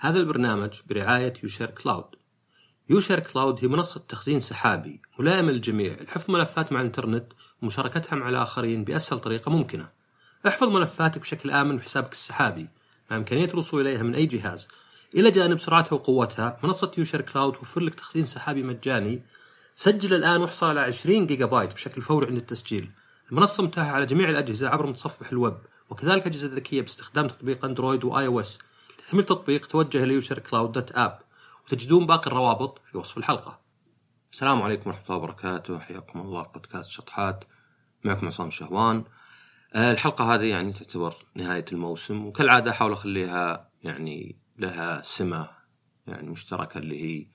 هذا البرنامج برعاية Ushare Cloud. Ushare Cloud هي منصة تخزين سحابي ملائمة للجميع لحفظ ملفات مع الإنترنت ومشاركتها مع الآخرين بأسهل طريقة ممكنة. احفظ ملفاتك بشكل آمن بحسابك السحابي مع إمكانية الوصول إليها من أي جهاز. إلى جانب سرعتها وقوتها منصة Ushare Cloud توفر لك تخزين سحابي مجاني سجل الآن واحصل على 20 جيجا بايت بشكل فوري عند التسجيل. المنصة متاحة على جميع الأجهزة عبر متصفح الويب وكذلك أجهزة ذكية باستخدام تطبيق Android و iOS. لتحميل تطبيق توجه ل Ushare Cloud dot app وتجدون باقي الروابط في وصف الحلقة. السلام عليكم ورحمة الله وبركاته حياكم الله في بودكاست شطحات معكم عصام شهوان. آه، الحلقة هذه يعني تعتبر نهاية الموسم وكالعادة أحاول أخليها يعني لها سمة يعني مشتركة اللي هي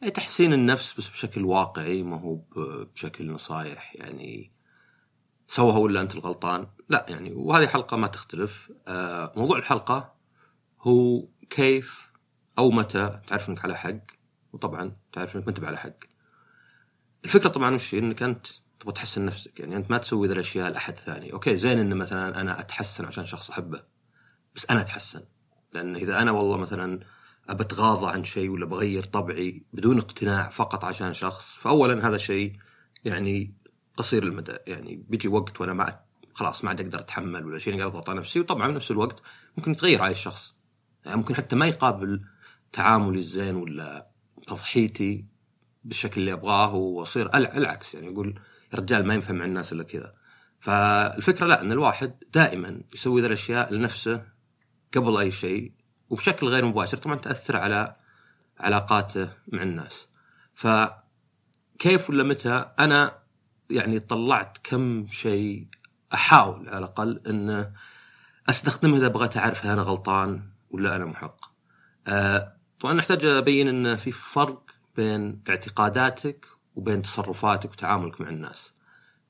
يعني تحسين النفس بس بشكل واقعي ما هو بشكل نصايح يعني سوها ولا أنت الغلطان لا يعني وهذه حلقة ما تختلف آه، موضوع الحلقة هو كيف أو متى تعرف إنك على حق؟ وطبعا تعرف إنك ما أنت على حق. الفكرة طبعا وش إنك أنت تبغى تحسن نفسك. يعني أنت ما تسوي ذا الأشياء لأحد ثاني، okay زين ان مثلا أنا أتحسن عشان شخص أحبه بس أنا أتحسن. لأن إذا أنا والله مثلا ابتغاضى عن شيء ولا بغير طبعي بدون اقتناع فقط عشان شخص فاولا هذا شيء يعني قصير المدى. يعني بيجي وقت وأنا ما خلاص ما عاد أقدر أتحمل ولا شيء قاعد أضغط على نفسي. وطبعا بنفس الوقت ممكن يتغير على الشخص. يعني ممكن حتى ما يقابل تعاملي الزين ولا تضحيتي بالشكل اللي أبغاه وأصير العكس يعني يقول يا رجال ما ينفع مع الناس إلا كذا. فالفكرة لا إن الواحد دائما يسوي ذا الأشياء لنفسه قبل أي شيء وبشكل غير مباشر طبعا تأثر على علاقاته مع الناس. فكيف ولا متى أنا يعني طلعت كم شيء أحاول على الأقل إن أستخدمه إذا بغيت اعرف أنا غلطان؟ ولا أنا محق. آه طبعا نحتاج أبين إن في فرق بين اعتقاداتك وبين تصرفاتك وتعاملك مع الناس.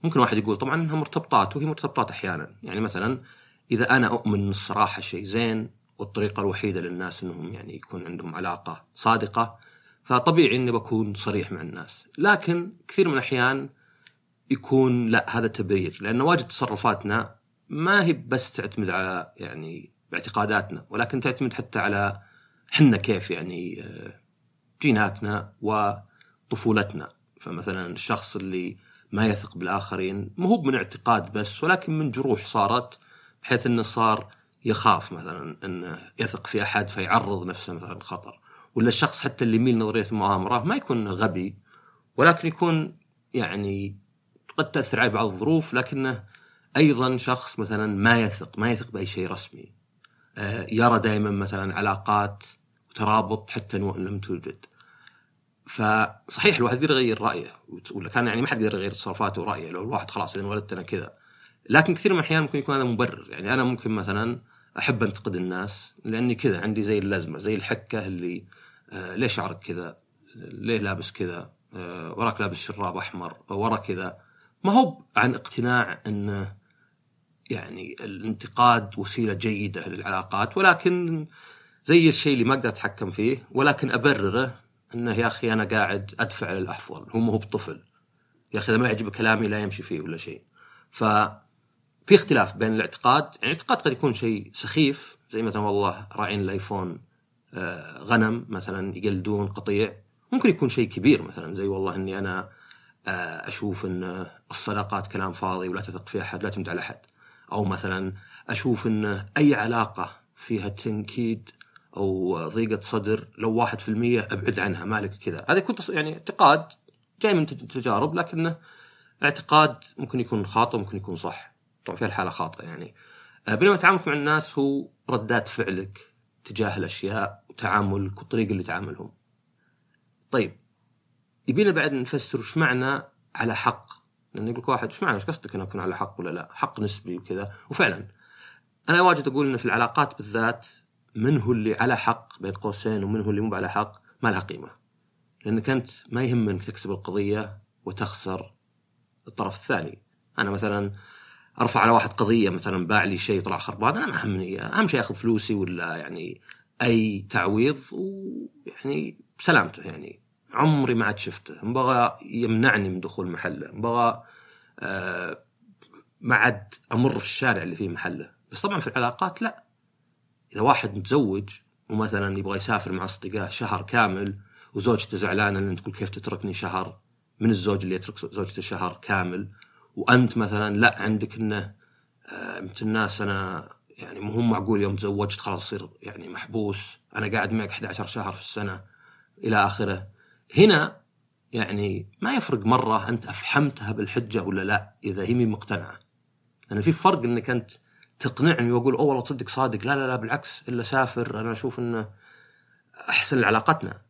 ممكن واحد يقول طبعا إنها مرتبطات وهي مرتبطات أحيانا، يعني مثلا إذا أنا أؤمن إن الصراحة شيء زين والطريقة الوحيدة للناس إنهم يعني يكون عندهم علاقة صادقة فطبيعي إني بكون صريح مع الناس، لكن كثير من الأحيان يكون لا هذا تبرير لأن واجد تصرفاتنا ما هي بس تعتمد على يعني باعتقاداتنا ولكن تعتمد حتى على حنا كيف يعني آه، جيناتنا وطفولتنا. فمثلا الشخص اللي ما يثق بالآخرين مو هو من اعتقاد بس ولكن من جروح صارت بحيث إنه صار يخاف مثلا انه يثق في أحد فيعرض نفسه مثلا خطر ولا الشخص حتى اللي يميل نظرية المؤامرة ما يكون غبي ولكن يكون يعني قد تأثر عليه بعض الظروف لكنه أيضا شخص مثلا ما يثق ما يثق بأي شيء رسمي. يرى دائما مثلا علاقات وترابط حتى وان لم توجد. فصحيح الواحد يقدر يغير رأيه ولا كان يعني ما حد يقدر يغير تصرفاته ورأيه. لو الواحد خلاص إذا ولدت أنا كذا. لكن كثير من الأحيان ممكن يكون هذا مبرر. يعني أنا ممكن مثلا أحب انتقد الناس لأني كذا عندي زي اللزمة زي الحكة اللي آه ليش شعرك كذا؟ ليه لابس كذا؟ آه وراك لابس شراب أحمر ورا كذا. ما هو عن اقتناع إنه يعني الانتقاد وسيلة جيدة للعلاقات ولكن زي الشيء اللي ما أقدر أتحكم فيه ولكن أبرره إنه يا أخي أنا قاعد أدفع للأفضل هو هو بطفل. يا أخي إذا ما يعجب كلامي لا يمشي فيه ولا شيء. ف في اختلاف بين الاعتقاد يعني الاعتقاد قد يكون شيء سخيف زي مثلا والله راعين الأيفون آه، غنم مثلا يقلدون قطيع. ممكن يكون شيء كبير مثلا زي والله إني أنا آه، أشوف إن الصداقات كلام فاضي ولا تثق في أحد لا تعتمد على أحد. أو مثلا أشوف إن أي علاقة فيها تنكيد أو ضيقة صدر لو واحد في المية أبعد عنها مالك كذا. هذا يكون يعني اعتقاد جاي من تجارب لكنه اعتقاد ممكن يكون خاطئ ممكن يكون صح. طبعا في الحالة خاطئة يعني. آه، بينما تعاملك مع الناس هو ردات فعلك تجاه الأشياء وتعاملك والطريقة اللي تعاملهم. طيب يبينا بعد نفسر وش معنى على حق لأن يقول لك واحد إيش معنى إيش قصدك أنا اكون على حق ولا لا؟ حق نسبي وكذا وفعلا أنا واجد أقول ان في العلاقات بالذات من هو اللي على حق بين قوسين ومن هو اللي مو على حق ما لها قيمة. لانك انت ما يهمك تكسب القضية وتخسر الطرف الثاني. أنا مثلا أرفع على واحد قضية مثلا باع لي شيء طلع خربان أنا ما همني أهم شيء أخذ فلوسي ولا يعني أي تعويض ويعني بسلامته يعني عمري ما عاد شفته. بغى يمنعني من دخول محله. بغى آه ما عاد أمر في الشارع اللي فيه محله. بس طبعا في العلاقات لا. إذا واحد متزوج ومثلا يبغى يسافر مع اصدقائه شهر كامل وزوجته زعلانة لأن تقول كيف تتركني شهر من الزوج اللي يترك زوجته شهر كامل؟ وأنت مثلا لا عندك إنه آه، الناس أنا يعني مو معقول يوم تزوجت خلاص اصير يعني محبوس. أنا قاعد معك 11 شهر في السنة إلى آخره. هنا يعني ما يفرق مرة أنت افحمتها بالحجة ولا لا إذا هي مقتنعة. لأن في فرق إنك أنت تقنعني وأقول أوه والله تصدق صادق. لا لا لا بالعكس إلا سافر أنا أشوف إنه أحسن علاقتنا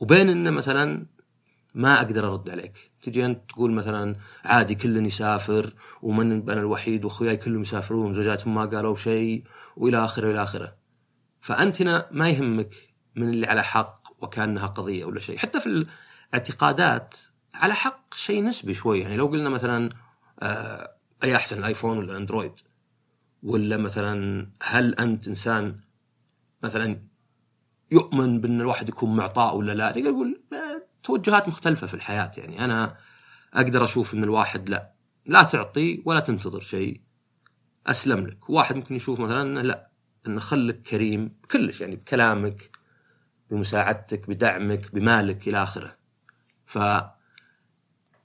وبين إنه مثلا ما أقدر أرد عليك. تجي أنت تقول مثلا عادي كل يسافر ومن أنا الوحيد وأخوياي كلهم يسافرون زوجاتهم ما قالوا شيء وإلى آخره وإلى آخره. فأنت هنا ما يهمك من اللي على حق وكأنها قضية ولا شيء. حتى في الاعتقادات على حق شيء نسبي شوي. يعني لو قلنا مثلا آه أي أحسن الايفون ولا الاندرويد ولا مثلا هل أنت إنسان مثلا يؤمن بأن الواحد يكون معطاء ولا لا؟ يقول توجهات مختلفة في الحياة. يعني أنا أقدر أشوف أن الواحد لا لا تعطي ولا تنتظر شيء. أسلم لك، واحد ممكن يشوف مثلا لا انه خلك كريم كلش. يعني بكلامك بمساعدتك بدعمك بمالك إلى آخره. ف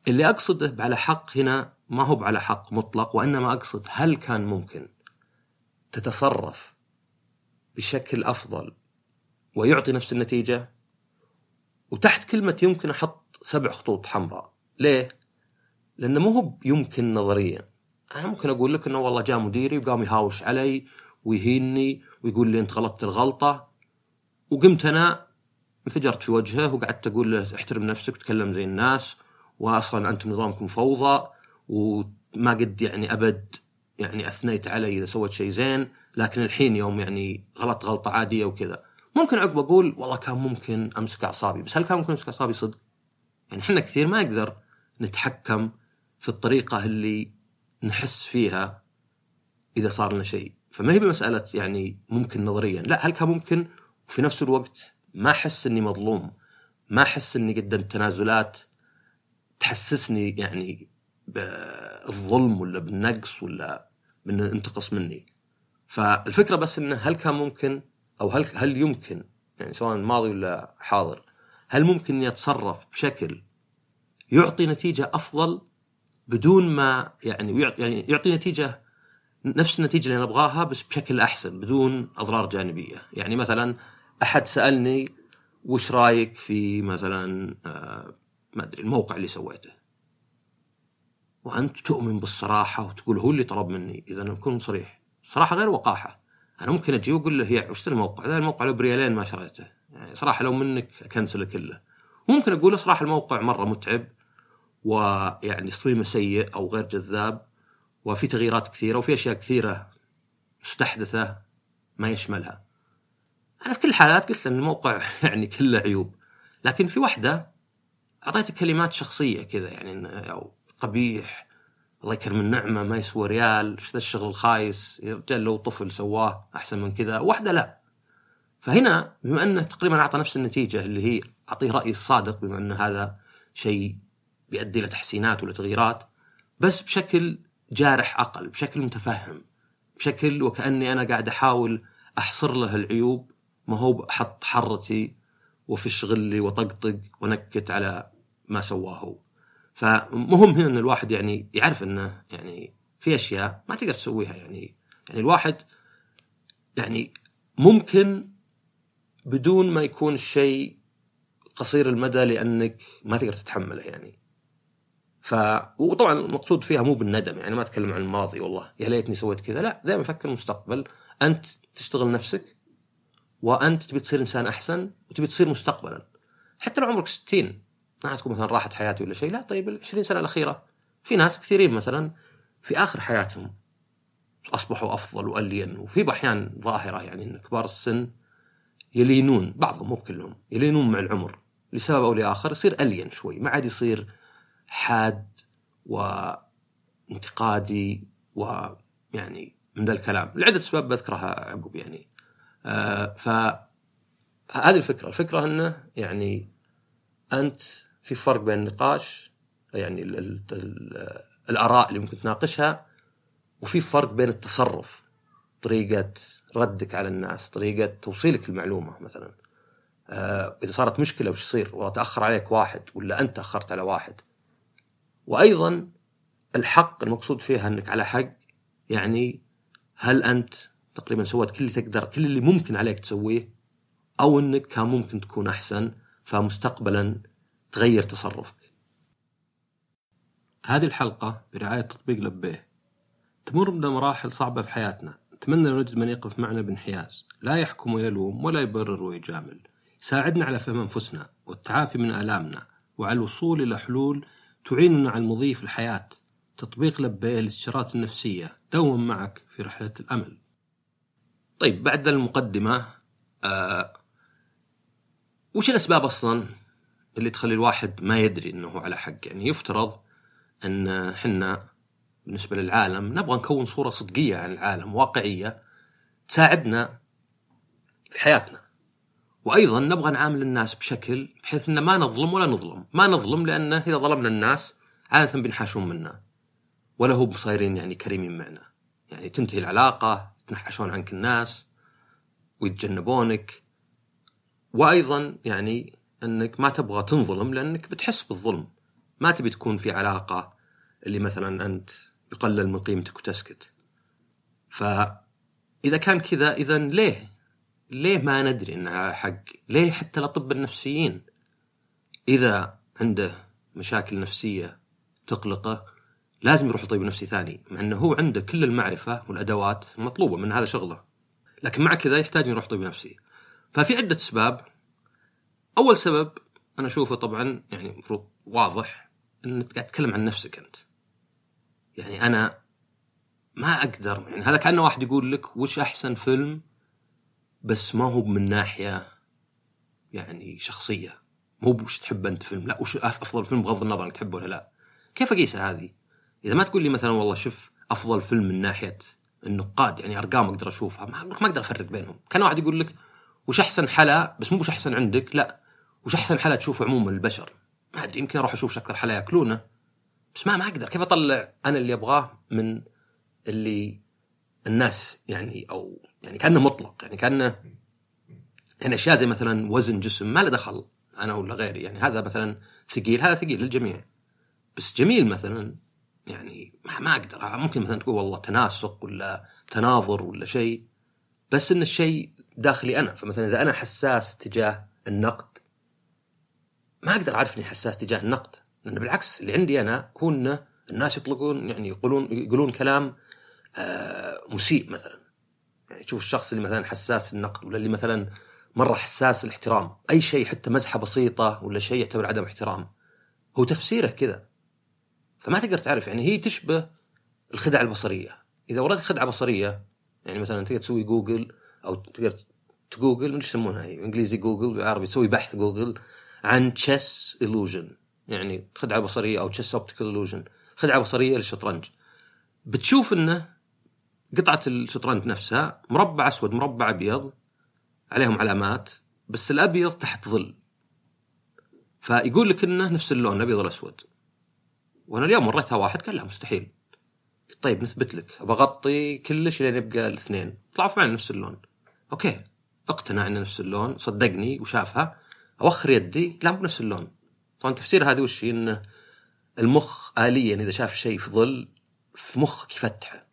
اللي أقصده على حق هنا ما هو على حق مطلق وإنما أقصد هل كان ممكن تتصرف بشكل أفضل ويعطي نفس النتيجة؟ وتحت كلمة يمكن أحط سبع خطوط حمراء. ليه؟ لأنه مو هو يمكن نظريا. أنا ممكن أقول لك إنه والله جاء مديري وقام يهاوش علي ويهيني ويقول لي أنت غلطت الغلطة وقمت أنا انفجرت في وجهه وقعدت أقول له احترم نفسك وتكلم زي الناس واصلا أنتم نظامكم فوضى وما قد يعني أبد يعني أثنيت علي إذا سويت شيء زين لكن الحين يوم يعني غلط غلطة عادية وكذا. ممكن عقب أقول والله كان ممكن أمسك أعصابي. بس هل كان ممكن أمسك أعصابي؟ صدق؟ يعني إحنا كثير ما نقدر نتحكم في الطريقة اللي نحس فيها إذا صار لنا شيء. فما هي بمسألة يعني ممكن نظريا. لا هل كان ممكن؟ وفي نفس الوقت ما أحس إني مظلوم ما أحس إني قدمت تنازلات تحسسني يعني بالظلم ولا بالنقص ولا من انتقص مني. فالفكرة بس إنه هل كان ممكن أو هل هل يمكن يعني سواء ماضي ولا حاضر هل ممكن إني أتصرف بشكل يعطي نتيجة أفضل بدون ما يعني يعني يعطي نتيجة نفس النتيجة اللي أنا أبغاها بس بشكل أحسن بدون أضرار جانبية؟ يعني مثلا أحد سألني وش رأيك في مثلا آه ما أدري الموقع اللي سويته. وأنت تؤمن بالصراحة وتقول هو اللي طلب مني. إذا نكون صريح. صراحة غير وقاحة. أنا ممكن أجي وأقول له يا اشتري الموقع؟ ذا الموقع له بريالين ما شريته. يعني صراحة لو منك أكنسله كله. ممكن أقول صراحة الموقع مرة متعب ويعني تصميمه سيء أو غير جذاب وفي تغييرات كثيرة وفي أشياء كثيرة مستحدثة ما يشملها. أنا في كل الحالات قلت ان الموقع يعني كله عيوب. لكن في واحدة اعطيته كلمات شخصية كذا يعني أو قبيح الله يكرم النعمة ما يسوى ريال إيش ذا الشغل الخايس يا رجال لو طفل سواه أحسن من كذا. واحدة لا. فهنا بما أنه تقريبا أعطى نفس النتيجة اللي هي أعطيه رأيي الصادق بما أن هذا شيء بيؤدي إلى تحسينات ولا تغييرات بس بشكل جارح أقل بشكل متفهم بشكل وكأني أنا قاعد أحاول أحصر له العيوب ما هو بحط حرتي وفش غلي وطقطق ونكت على ما سواه. هو فمهم هنا إن الواحد يعني يعرف إنه يعني في أشياء ما تقدر تسويها. يعني يعني الواحد يعني ممكن بدون ما يكون الشيء قصير المدى لأنك ما تقدر تتحمله يعني. ف وطبعا المقصود فيها مو بالندم. يعني ما أتكلم عن الماضي والله يا ليتني سويت كذا. لا دائما فكر المستقبل أنت تشتغل نفسك وأنت تبي تصير إنسان أحسن وتبي تصير مستقبلا. حتى لو عمرك 60 ما تكون مثلا راحت حياتي ولا شيء. لا طيب ال 20 سنة الأخيرة. في ناس كثيرين مثلا في آخر حياتهم أصبحوا أفضل وألين وفي أحيان ظاهرة يعني إن كبار السن يلينون بعضهم مو كلهم يلينون مع العمر. لسبب أو لآخر يصير ألين شوي ما عاد يصير حاد وانتقادي ويعني من ذا الكلام. لعدة أسباب بذكرها عقب يعني. آه ف هذه الفكرة. الفكرة إنه يعني أنت في فرق بين النقاش يعني ال ال ال الآراء اللي ممكن تناقشها وفي فرق بين التصرف طريقة ردك على الناس طريقة توصيلك المعلومه مثلا. آه إذا صارت مشكلة وش يصير؟ والله تأخر عليك واحد ولا أنت تاخرت على واحد؟ وأيضا الحق المقصود فيها إنك على حق يعني هل أنت تقريبا سويت كل اللي تقدر كل اللي ممكن عليك تسويه أو إنك كان ممكن تكون أحسن فمستقبلا تغير تصرفك. هذه الحلقة برعاية تطبيق لبيه. تمر بمراحل صعبة في حياتنا، نتمنى لو نجد من يقف معنا بانحياز، لا يحكم ويلوم ولا يبرر ويجامل. يساعدنا على فهم أنفسنا والتعافي من آلامنا وعلى الوصول إلى حلول تعيننا على المضي في الحياة. تطبيق لبيه للاستشارات النفسية دوما معك في رحلة الأمل. طيب بعد المقدمة آه وش الأسباب أصلا اللي تخلي الواحد ما يدري إنه على حق؟ يعني يفترض إن إحنا بالنسبة للعالم نبغى نكون صورة صدقية عن العالم واقعية تساعدنا في حياتنا. وأيضا نبغى نعامل الناس بشكل بحيث إن ما نظلم ولا نظلم. ما نظلم لأنه إذا ظلمنا الناس عادة بينحاشون منا ولا هم صايرين يعني كريمين معنا. يعني تنتهي العلاقة يتنحشون عنك الناس ويتجنبونك. وأيضا يعني أنك ما تبغى تنظلم لأنك بتحس بالظلم. ما تبي تكون في علاقة اللي مثلا أنت يقلل من قيمتك وتسكت. فإذا كان كذا إذا ليه؟ ليه ما ندري انها حق؟ ليه حتى الاطباء النفسيين إذا عنده مشاكل نفسية تقلقه لازم يروح لطبيب نفسي ثاني مع إنه هو عنده كل المعرفة والأدوات المطلوبه من هذا شغله. لكن مع كذا يحتاج يروح طبيب نفسي. ففي عدة أسباب. أول سبب أنا أشوفه طبعا يعني المفروض واضح إنك قاعد تتكلم عن نفسك أنت. يعني أنا ما أقدر يعني هذا كأنه واحد يقول لك وش أحسن فيلم بس ما هو من ناحية يعني شخصية. مو بوش تحب أنت فيلم لا وش أفضل فيلم بغض النظر إنك تحبه ولا لا. كيف اقيسها هذه؟ إذا ما تقول لي مثلا والله شوف أفضل فيلم من ناحية النقاد يعني أرقام أقدر أشوفها ما أقدر أفرق بينهم. كان واحد يقول لك وش أحسن حلا بس مو وش أحسن عندك لا. وش أحسن حلا تشوفه عموما البشر؟ ما أدري يمكن أروح أشوف أكثر حلا يأكلونه. بس ما ما أقدر. كيف أطلع أنا اللي أبغاه من اللي الناس يعني أو يعني كأنه مطلق يعني كانه يعني أشياء زي مثلا وزن جسم ما له دخل أنا ولا غيري. يعني هذا مثلا ثقيل هذا ثقيل للجميع. بس جميل مثلا. يعني ما, أقدر. ممكن مثلا تقول والله تناسق ولا تناظر ولا شيء بس إن الشيء داخلي أنا. فمثلا إذا أنا حساس تجاه النقد ما أقدر أعرف إني حساس تجاه النقد لأن بالعكس اللي عندي أنا هو انه الناس يطلقون يعني يقولون يقولون كلام آه مسيء مثلا. يعني تشوف الشخص اللي مثلا حساس النقد ولا اللي مثلا مرة حساس الاحترام. أي شيء حتى مزحة بسيطة ولا شيء يعتبر عدم احترام. هو تفسيره كذا. فما تقدر تعرف يعني هي تشبه الخدع البصرية. إذا وردت خدعة بصرية يعني مثلا تقدر تسوي جوجل أو تقدر تجوجل إيش يسمونها؟ هي إنجليزي جوجل بالعربي تسوي بحث جوجل عن chess illusion. يعني خدعة بصرية أو chess optical illusion. خدعة بصرية للشطرنج. بتشوف إنه قطعة الشطرنج نفسها مربع أسود مربع أبيض عليهم علامات بس الأبيض تحت ظل. فيقول لك إنه نفس اللون الأبيض والأسود. وأنا اليوم مريتها واحد قال لا مستحيل. طيب نثبت لك. بغطي كلش لين يبقى الاثنين. طلعوا فعلا نفس اللون. okay. اقتنع انه نفس اللون. صدقني وشافها. أوخر يدي. لا مو بنفس اللون. طبعا تفسير هذه وش؟ انه المخ آليا إذا شاف شيء في ظل في مخك يفتحه.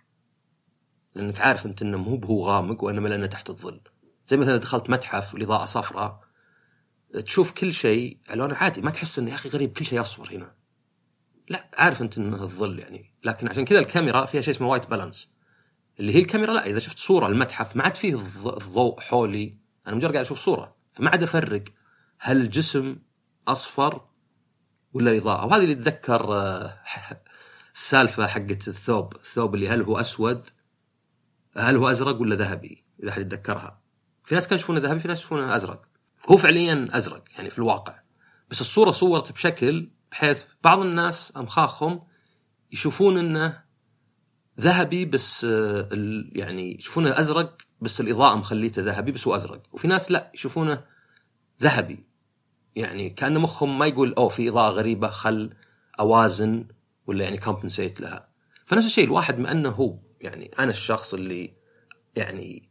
لأنك عارف أنت إنه مو هو غامق وإنما لأنه تحت الظل. زي مثلا دخلت متحف والإضاءة صفراء تشوف كل شيء لونه عادي. ما تحس إنه يا أخي غريب كل شيء أصفر هنا. لا عارف أنت إنه الظل يعني لكن عشان كذا الكاميرا فيها شيء اسمه white balance اللي هي الكاميرا لا إذا شفت صورة المتحف ما عاد فيه الضوء حولي أنا مجرد قاعد أشوف صورة فما عاد أفرق هل الجسم أصفر ولا الاضاءه وهذه اللي تذكر آه، السالفة حقت الثوب الثوب اللي هل هو أسود هل هو أزرق ولا ذهبي؟ إذا أحد يتذكرها. في ناس كانوا يشوفونه ذهبي في ناس يشوفونه أزرق. هو فعليا أزرق يعني في الواقع. بس الصورة صورت بشكل بحيث بعض الناس أمخاخهم يشوفون إنه ذهبي بس آه، يعني يشوفونه أزرق بس الإضاءة مخليته ذهبي بس هو أزرق. وفي ناس لا يشوفونه ذهبي. يعني كأن مخهم ما يقول أوه في إضاءة غريبة خل أوازن ولا يعني كومبنسيت لها. فنفس الشيء الواحد ما إنه هو يعني أنا الشخص اللي يعني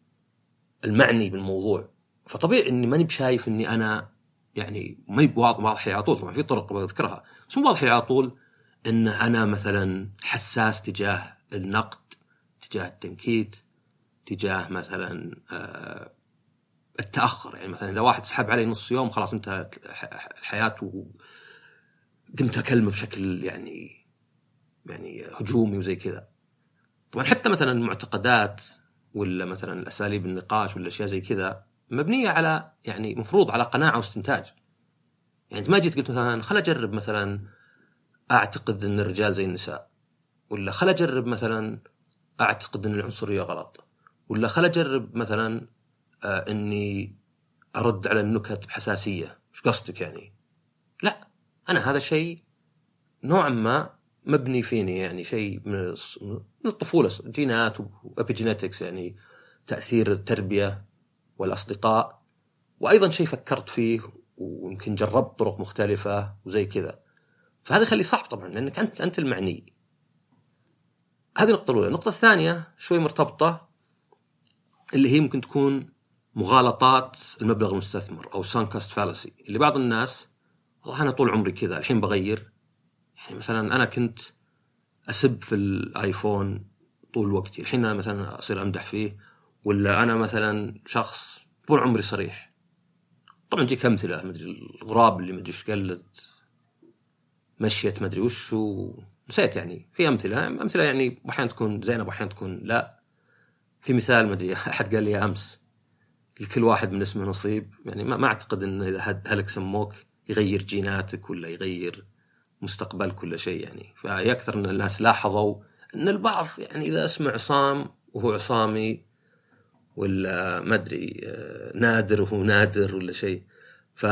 المعني بالموضوع. فطبيعي إني ماني بشايف إني أنا يعني ما واضح على طول طبعا في طرق بذكرها. بس مو واضح على طول؟ إن أنا مثلا حساس تجاه النقد تجاه التنكيت تجاه مثلا آه التأخر. يعني مثلا إذا واحد سحب علي نص يوم خلاص انتهت الحياة وقمت أكلمه بشكل يعني يعني هجومي وزي كذا. طبعا حتى مثلا المعتقدات ولا مثلا الأساليب النقاش ولا أشياء زي كذا مبنية على يعني مفروض على قناعة واستنتاج. يعني أنت ما جيت قلت مثلا خل أجرب مثلا أعتقد إن الرجال زي النساء ولا خل أجرب مثلا أعتقد إن العنصرية غلط ولا خل أجرب مثلا آه إني أرد على النكت بحساسية. إيش قصدك يعني؟ لا أنا هذا شيء نوعا ما مبني فيني يعني شيء من الطفولة جينات وابيجينيتكس يعني تأثير التربية والأصدقاء وأيضا شيء فكرت فيه ويمكن جربت طرق مختلفة وزي كذا. فهذا يخلي صعب طبعا لأنك انت أنت المعني. هذه النقطة الأولى. النقطة الثانية شوي مرتبطة اللي هي ممكن تكون مغالطات المبلغ المستثمر أو سانكاست فالسي اللي بعض الناس والله أنا طول عمري كذا الحين بغير. يعني مثلا أنا كنت أسب في الآيفون طول وقتي الحين أنا مثلا أصير أمدح فيه ولا أنا مثلا شخص طول عمري صريح. طبعا تجيك أمثلة مدري الغراب اللي مدري إيش قلد مشيت مدري وش نسيت يعني. في أمثلة أمثلة يعني أحيانا تكون زينة واحيانا تكون لا. في مثال مدري أحد قال لي أمس لكل واحد من اسمه نصيب. يعني ما, ما أعتقد ان إذا هلك سموك يغير جيناتك ولا يغير مستقبل كل شيء يعني. فهي أكثر إن الناس لاحظوا إن البعض يعني إذا اسمه عصام وهو عصامي ولا ما أدري آه، نادر وهو نادر ولا شيء. ف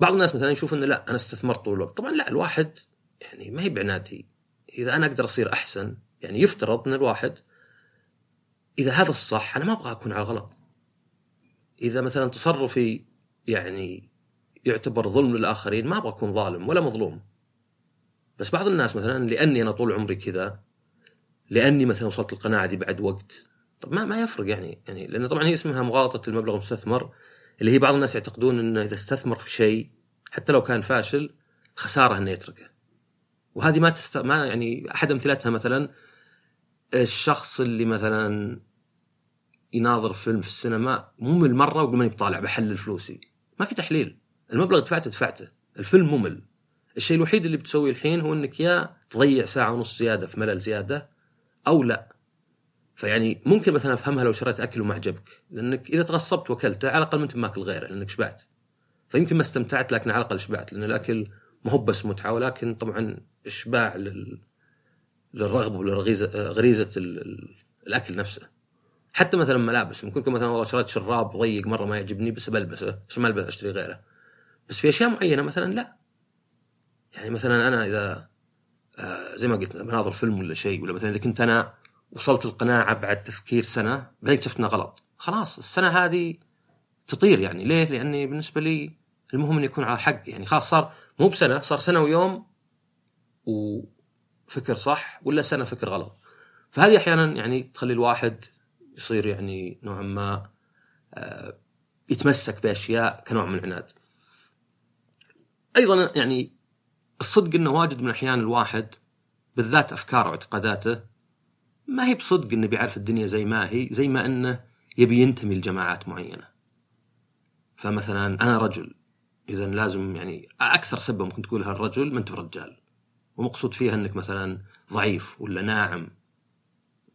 بعض الناس مثلا يشوف إنه لا أنا استثمرت طول الوقت طبعا لا الواحد يعني ما هي بعنادي إذا أنا أقدر أصير أحسن يعني يفترض إن الواحد إذا هذا الصح أنا ما أبغى أكون على الغلط إذا مثلا تصرفي يعني يعتبر ظلم للآخرين ما أبغى أكون ظالم ولا مظلوم. بس بعض الناس مثلا لأني أنا طول عمري كذا لأني مثلا وصلت القناعه دي بعد وقت طب ما ما يفرق يعني يعني لأن طبعا هي اسمها مغالطة المبلغ المستثمر اللي هي بعض الناس يعتقدون إنه إذا استثمر في شيء حتى لو كان فاشل خسارة إنه يتركه. وهذه ما تست... ما يعني أحد أمثلتها مثلا الشخص اللي مثلا يناظر فيلم في السينما ممل مره ويقول ماني بطالع بحلل فلوسي ما في تحليل. المبلغ دفعته دفعته. الفيلم ممل. الشيء الوحيد اللي بتسويه الحين هو إنك يا تضيع ساعة ونص زيادة في ملل زيادة أو لا. فيعني ممكن مثلا أفهمها لو شريت أكل وما عجبك لأنك إذا تغصبت وأكلته على الأقل ما انت ماكل غيره لأنك شبعت. فيمكن ما استمتعت لكن على الأقل شبعت لأن الأكل ما هو بس متعة ولكن طبعا إشباع لل... للرغبة ولغريزه غريزة ال... الأكل نفسه. حتى مثلا ملابس ممكن مثلا والله شريت شراب ضيق مرة ما يعجبني بس بلبسه عشان ما ألبس أشتري غيره. بس في أشياء معينة مثلا لا. يعني مثلا أنا إذا آه زي ما قلت بناظر فيلم ولا شيء ولا مثلا إذا كنت أنا وصلت القناعة بعد تفكير سنة بعدين اكتشفت انه غلط خلاص السنة هذه تطير يعني ليه؟ لأني بالنسبة لي المهم إنه يكون على حق يعني خلاص صار مو بسنة صار سنة ويوم وفكر صح ولا سنة فكر غلط فهذه أحيانا يعني تخلي الواحد يصير يعني نوعا ما آه، يتمسك بأشياء كنوع من العناد. أيضا يعني الصدق إنه واجد من الاحيان الواحد بالذات أفكاره واعتقاداته ما هي بصدق إنه بيعرف الدنيا زي ما هي زي ما إنه يبي ينتمي لجماعات معينة. فمثلا أنا رجل اذا لازم يعني أكثر سبه ممكن تقولها الرجل ما انت رجال. ومقصود فيها إنك مثلا ضعيف ولا ناعم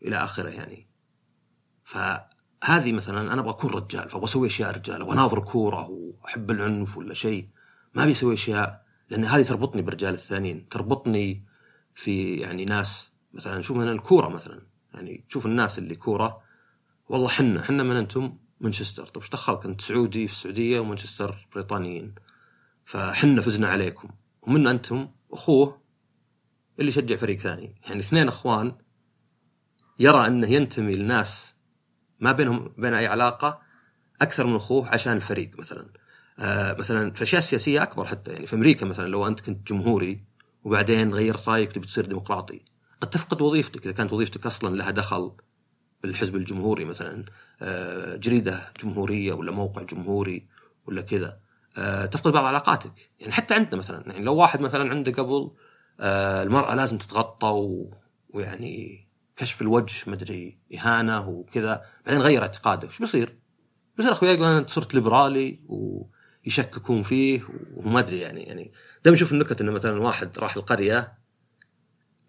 إلى آخره يعني. فهذه مثلا أنا أبغى أكون رجال فأبغى أسوي أشياء رجال أبغى اناظر كورة وأحب العنف ولا شيء ما أبي أسوي أشياء لأن هذه تربطني بالرجال الثانيين تربطني في يعني ناس مثلا شوف من الكورة مثلا؟ يعني تشوف الناس اللي كورة والله حنا حنا من أنتم؟ مانشستر. طيب إيش دخلك؟ أنت سعودي في السعودية ومانشستر بريطانيين. فحنا فزنا عليكم. ومن أنتم؟ أخوه اللي يشجع فريق ثاني. يعني اثنين إخوان يرى أنه ينتمي لناس ما بينهم بين أي علاقة أكثر من أخوه عشان الفريق مثلا. آه مثلا في الاشياء السياسيه أكبر حتى. يعني في أمريكا مثلا لو أنت كنت جمهوري وبعدين غيرت رايك تبي تصير ديمقراطي. قد تفقد وظيفتك إذا كانت وظيفتك أصلا لها دخل بالحزب الجمهوري مثلا آه، جريدة جمهورية ولا موقع جمهوري ولا كذا آه، تفقد بعض علاقاتك يعني حتى عندنا مثلا يعني لو واحد مثلا عنده قبل آه، المرأة لازم تتغطى. ويعني كشف الوجه مدري إهانة وكذا بعدين غير اعتقاده وش بيصير؟ بيصير اخوياي يقول أنا صرت ليبرالي ويشككون فيه وما أدري يعني يعني دائما أشوف النكت انه مثلا واحد راح القرية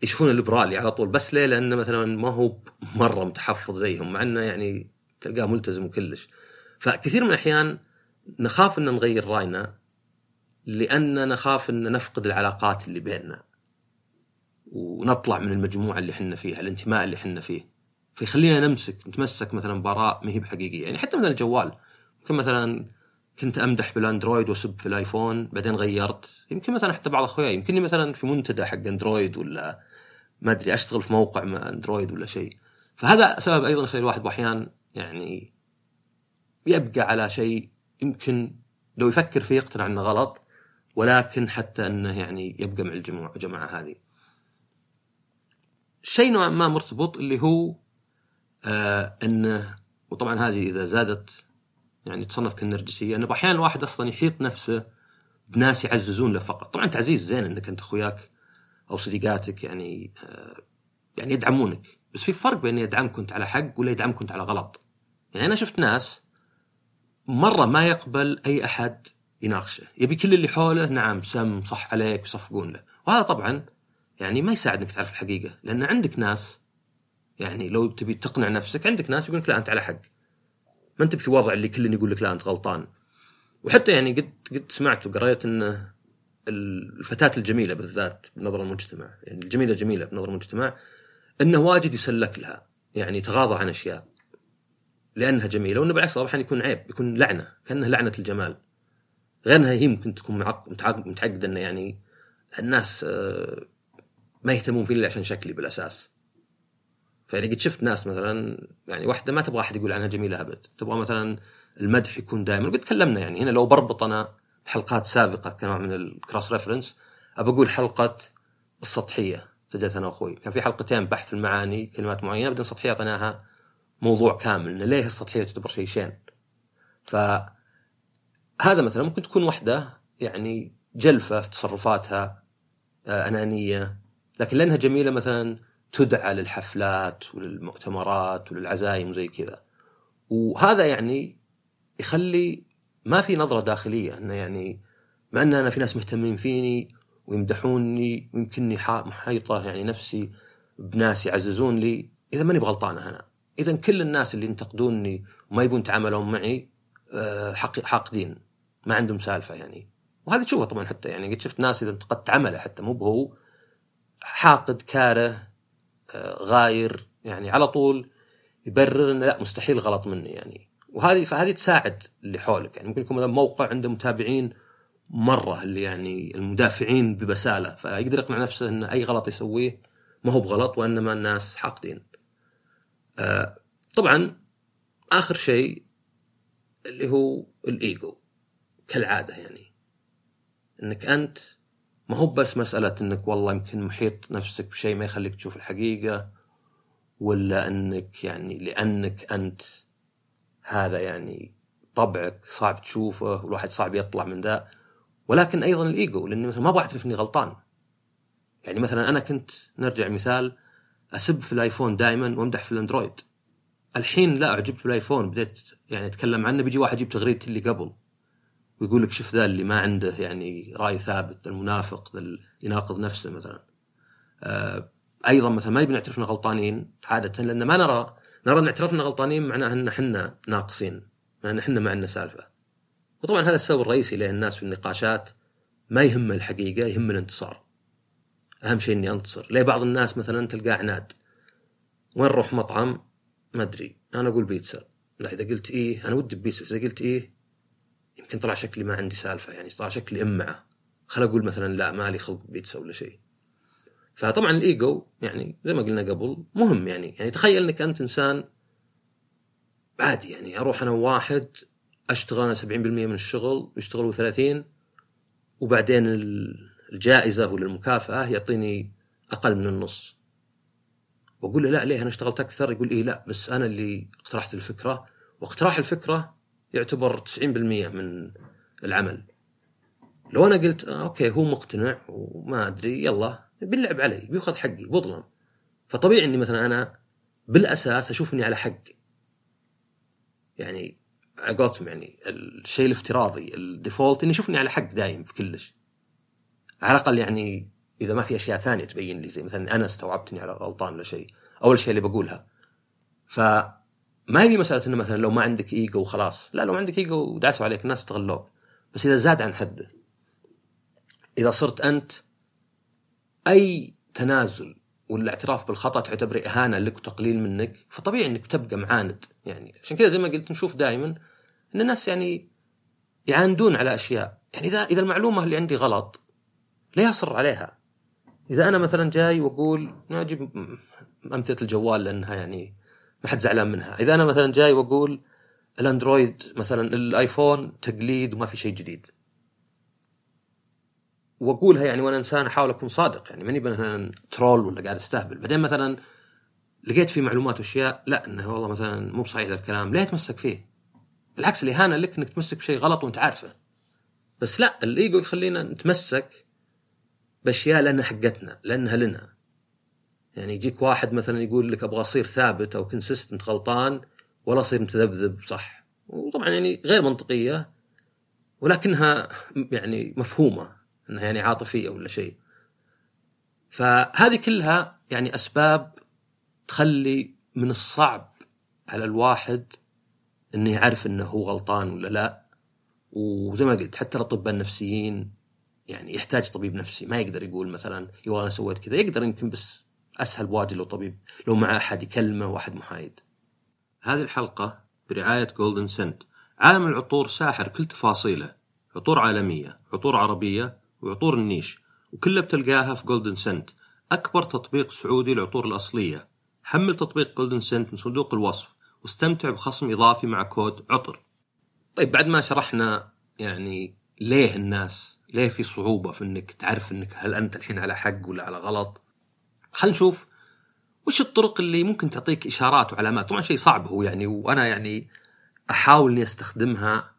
يشوفونه ليبرالي على طول بس ليه؟ لأنه مثلا ما هو مرة متحفظ زيهم مع إنه يعني تلقاه ملتزم وكلش فكثير من الأحيان نخاف إن نغير رأينا لأن نخاف إن نفقد العلاقات اللي بيننا. ونطلع من المجموعة اللي إحنا فيها الانتماء اللي إحنا فيه. فيخلينا نمسك نتمسك مثلا باراء ما هي بحقيقية. يعني حتى مثلا الجوال. يمكن مثلا كنت أمدح بالأندرويد وأسب في الآيفون بعدين غيرت. يمكن مثلا حتى بعض أخوياي يمكنني مثلا في منتدى حق أندرويد ولا ما أدري أشتغل في موقع مع أندرويد ولا شيء فهذا سبب أيضا يخلي الواحد أحيانا يعني يبقى على شيء يمكن لو يفكر فيه يقتنع إنه غلط ولكن حتى إنه يعني يبقى مع الجماعه الجماعة هذه. شيء نوعا ما مرتبط اللي هو آه إنه وطبعا هذه إذا زادت يعني تصنف كالنرجسية إنه أحيانا الواحد أصلا يحيط نفسه بناس يعززون له فقط، طبعا تعزيز زين إنك أنت أخوياك أو صديقاتك يعني آه يعني يدعمونك، بس في فرق بين يدعمك كنت على حق ولا يدعمك كنت على غلط. يعني أنا شفت ناس مرة ما يقبل أي أحد يناقشه، يبي كل اللي حوله نعم سم صح عليك وصفقون له، وهذا طبعا يعني ما يساعد انك تعرف الحقيقة، لأن عندك ناس يعني لو تبي تقنع نفسك عندك ناس يقول لك لا أنت على حق. ما أنت في وضع اللي كل يقول لك لا أنت غلطان. وحتى يعني قد قد سمعت وقريت إنه الفتاة الجميلة بالذات بنظر المجتمع، يعني الجميلة جميلة بنظر المجتمع إنه واجد يسلك لها، يعني يتغاضى عن أشياء. لأنها جميلة وإنه بالعكس أحيانا يكون عيب يكون لعنة كأنها لعنة الجمال غير انها هي ممكن تكون متعقده إنه يعني الناس آه، ما يهتمون فيني عشان شكلي بالأساس فيعني قد شفت ناس مثلا يعني واحدة ما تبغى أحد يقول عنها جميلة أبد تبغى مثلا المدح يكون دائما وقد تكلمنا يعني هنا لو بربط أنا بحلقات سابقة كنوع من الكروس ريفرنس أبى أقول حلقة السطحية سجلتها أنا وأخوي. كان في حلقتين بحث المعاني كلمات معينة بعدين سطحية أعطيناها موضوع كامل. انه ليه السطحية تعتبر شيء شين ف هذا مثلا ممكن تكون وحدة يعني جلفة في تصرفاتها آه، أنانية. لكن لأنها جميلة مثلا تدعى للحفلات وللمؤتمرات وللعزايم وزي كذا. وهذا يعني يخلي ما في نظرة داخلية. إنه يعني مع إن أنا في ناس مهتمين فيني ويمدحوني ويمكنني محيطة يعني نفسي بناس يعززون لي إذا ماني بغلطانة أنا. إذا كل الناس اللي ينتقدوني وما يبون يتعاملون معي آه، حاقدين. ما عندهم سالفة يعني. وهذا تشوفه طبعا حتى يعني قد شفت ناس إذا انتقدت عمله حتى مو بهو. حاقد كاره آه، غاير يعني على طول يبرر إنه لا مستحيل غلط مني يعني. وهذه فهذه تساعد اللي حولك يعني ممكن يكون مثلا موقع عنده متابعين مرة اللي يعني المدافعين ببسالة فيقدر يقنع نفسه إن أي غلط يسويه ما هو بغلط وإنما الناس حاقدين. آه، طبعا آخر شيء اللي هو الإيجو كالعادة يعني إنك أنت ما هو بس مسألة إنك والله يمكن محيط نفسك بشيء ما يخليك تشوف الحقيقة ولا إنك يعني لأنك أنت هذا يعني طبعك صعب تشوفه والواحد صعب يطلع من ذا. ولكن أيضا الايجو لأني مثلا ما أبغى أعترف إني غلطان. يعني مثلا أنا كنت نرجع مثال أسب في ال iPhone دائما وأمدح في ال Android. الحين لا أعجبت بال iPhone بديت يعني أتكلم عنه بيجي واحد يجيب تغريدتي اللي قبل ويقول لك شوف ذا اللي ما عنده يعني رأي ثابت المنافق اللي يناقض نفسه مثلا. آه أيضا مثلا ما نبي نعترف اننا غلطانين عادة لأن ما نرى نرى أن اعترافنا غلطانين معناه أن إحنا ناقصين معناه أن إحنا ما عندنا سالفة. وطبعا هذا السبب الرئيسي ليه الناس في النقاشات ما يهم الحقيقة يهم الانتصار. أهم شيء إني أنتصر. ليه بعض الناس مثلا تلقاه عناد. وين نروح مطعم؟ ما أدري. أنا أقول بيتزا. لا إذا قلت إيه أنا ودي بيتزا. إذا قلت إيه يمكن طلع شكلي ما عندي سالفة. يعني طلع شكلي أمعة. خل أقول مثلا لا مالي خلق بيتزا ولا شيء. فطبعا الإيجو يعني زي ما قلنا قبل مهم يعني. يعني تخيل إنك أنت إنسان عادي يعني أروح أنا وواحد أشتغل أنا 70% من الشغل ويشتغلوا 30 وبعدين الجائزة ولا المكافأة يعطيني أقل من النص. وأقول له لا ليه أنا اشتغلت أكثر؟ يقول إيه لا بس أنا اللي اقترحت الفكرة. واقتراح الفكرة يعتبر 90% من العمل. لو أنا قلت آه أوكي هو مقتنع وما أدري يلا بنلعب علي بياخذ حقي بظلم. فطبيعي إني مثلا أنا بالأساس أشوف إني على حق. يعني قولتهم يعني الشيء الافتراضي ال default إني أشوف إني على حق دايم في كلش. على الأقل يعني إذا ما في أشياء ثانية تبين لي زي مثلا أنا استوعبت اني على غلطان ولا شيء أول شيء اللي بقولها. ف ما هي مسألة إنه مثلا لو ما عندك إيجو وخلاص. لا لو عندك إيجو وداسوا عليك الناس استغلوك بس إذا زاد عن حده إذا صرت أنت أي تنازل ولا اعتراف بالخطأ تعتبره إهانة لك وتقليل منك فطبيعي إنك تبقى معاند يعني عشان كذا زي ما قلت نشوف دائما إن الناس يعني يعاندون على أشياء يعني إذا إذا المعلومة اللي عندي غلط ليه اصر عليها؟ إذا أنا مثلا جاي وأقول أجيب أمثلة الجوال لأنها يعني ما حد زعلان منها، إذا أنا مثلا جاي وأقول الأندرويد مثلا الآيفون تقليد وما في شيء جديد. وأقولها يعني وأنا إنسان أحاول أكون صادق يعني ماني مثلا troll ولا قاعد أستهبل، بعدين مثلا لقيت في معلومات وأشياء لا إنه والله مثلا مو بصحيح الكلام، ليه تمسك فيه؟ بالعكس الاهانه لك إنك تمسك بشيء غلط وأنت عارفه. بس لا الإيجو يخلينا نتمسك بأشياء لانها حقتنا لانها لنا. يعني يجيك واحد مثلا يقول لك أبغى أصير ثابت أو consistent غلطان ولا أصير متذبذب صح. وطبعا يعني غير منطقية ولكنها يعني مفهومة. إنها يعني عاطفية ولا شيء. فهذه كلها يعني أسباب تخلي من الصعب على الواحد إنه يعرف إنه هو غلطان ولا لا. وزي ما قلت حتى الأطباء النفسيين يعني يحتاج طبيب نفسي. ما يقدر يقول مثلا يو أنا سويت كذا. يقدر يمكن بس أسهل بواجد لو طبيب لو مع أحد يكلمه واحد محايد. هذه الحلقة برعاية Golden Scent عالم العطور ساحر كل تفاصيله. عطور عالمية عطور عربية وعطور ال niche وكلها بتلقاها في Golden Scent أكبر تطبيق سعودي للعطور الأصلية. حمل تطبيق Golden Scent من صندوق الوصف واستمتع بخصم إضافي مع كود عطر. طيب بعد ما شرحنا يعني ليه الناس ليه في صعوبة في إنك تعرف إنك هل أنت الحين على حق ولا على غلط؟ خلينا نشوف وش الطرق اللي ممكن تعطيك إشارات وعلامات. طبعا شيء صعب هو يعني وأنا يعني أحاول إني أستخدمها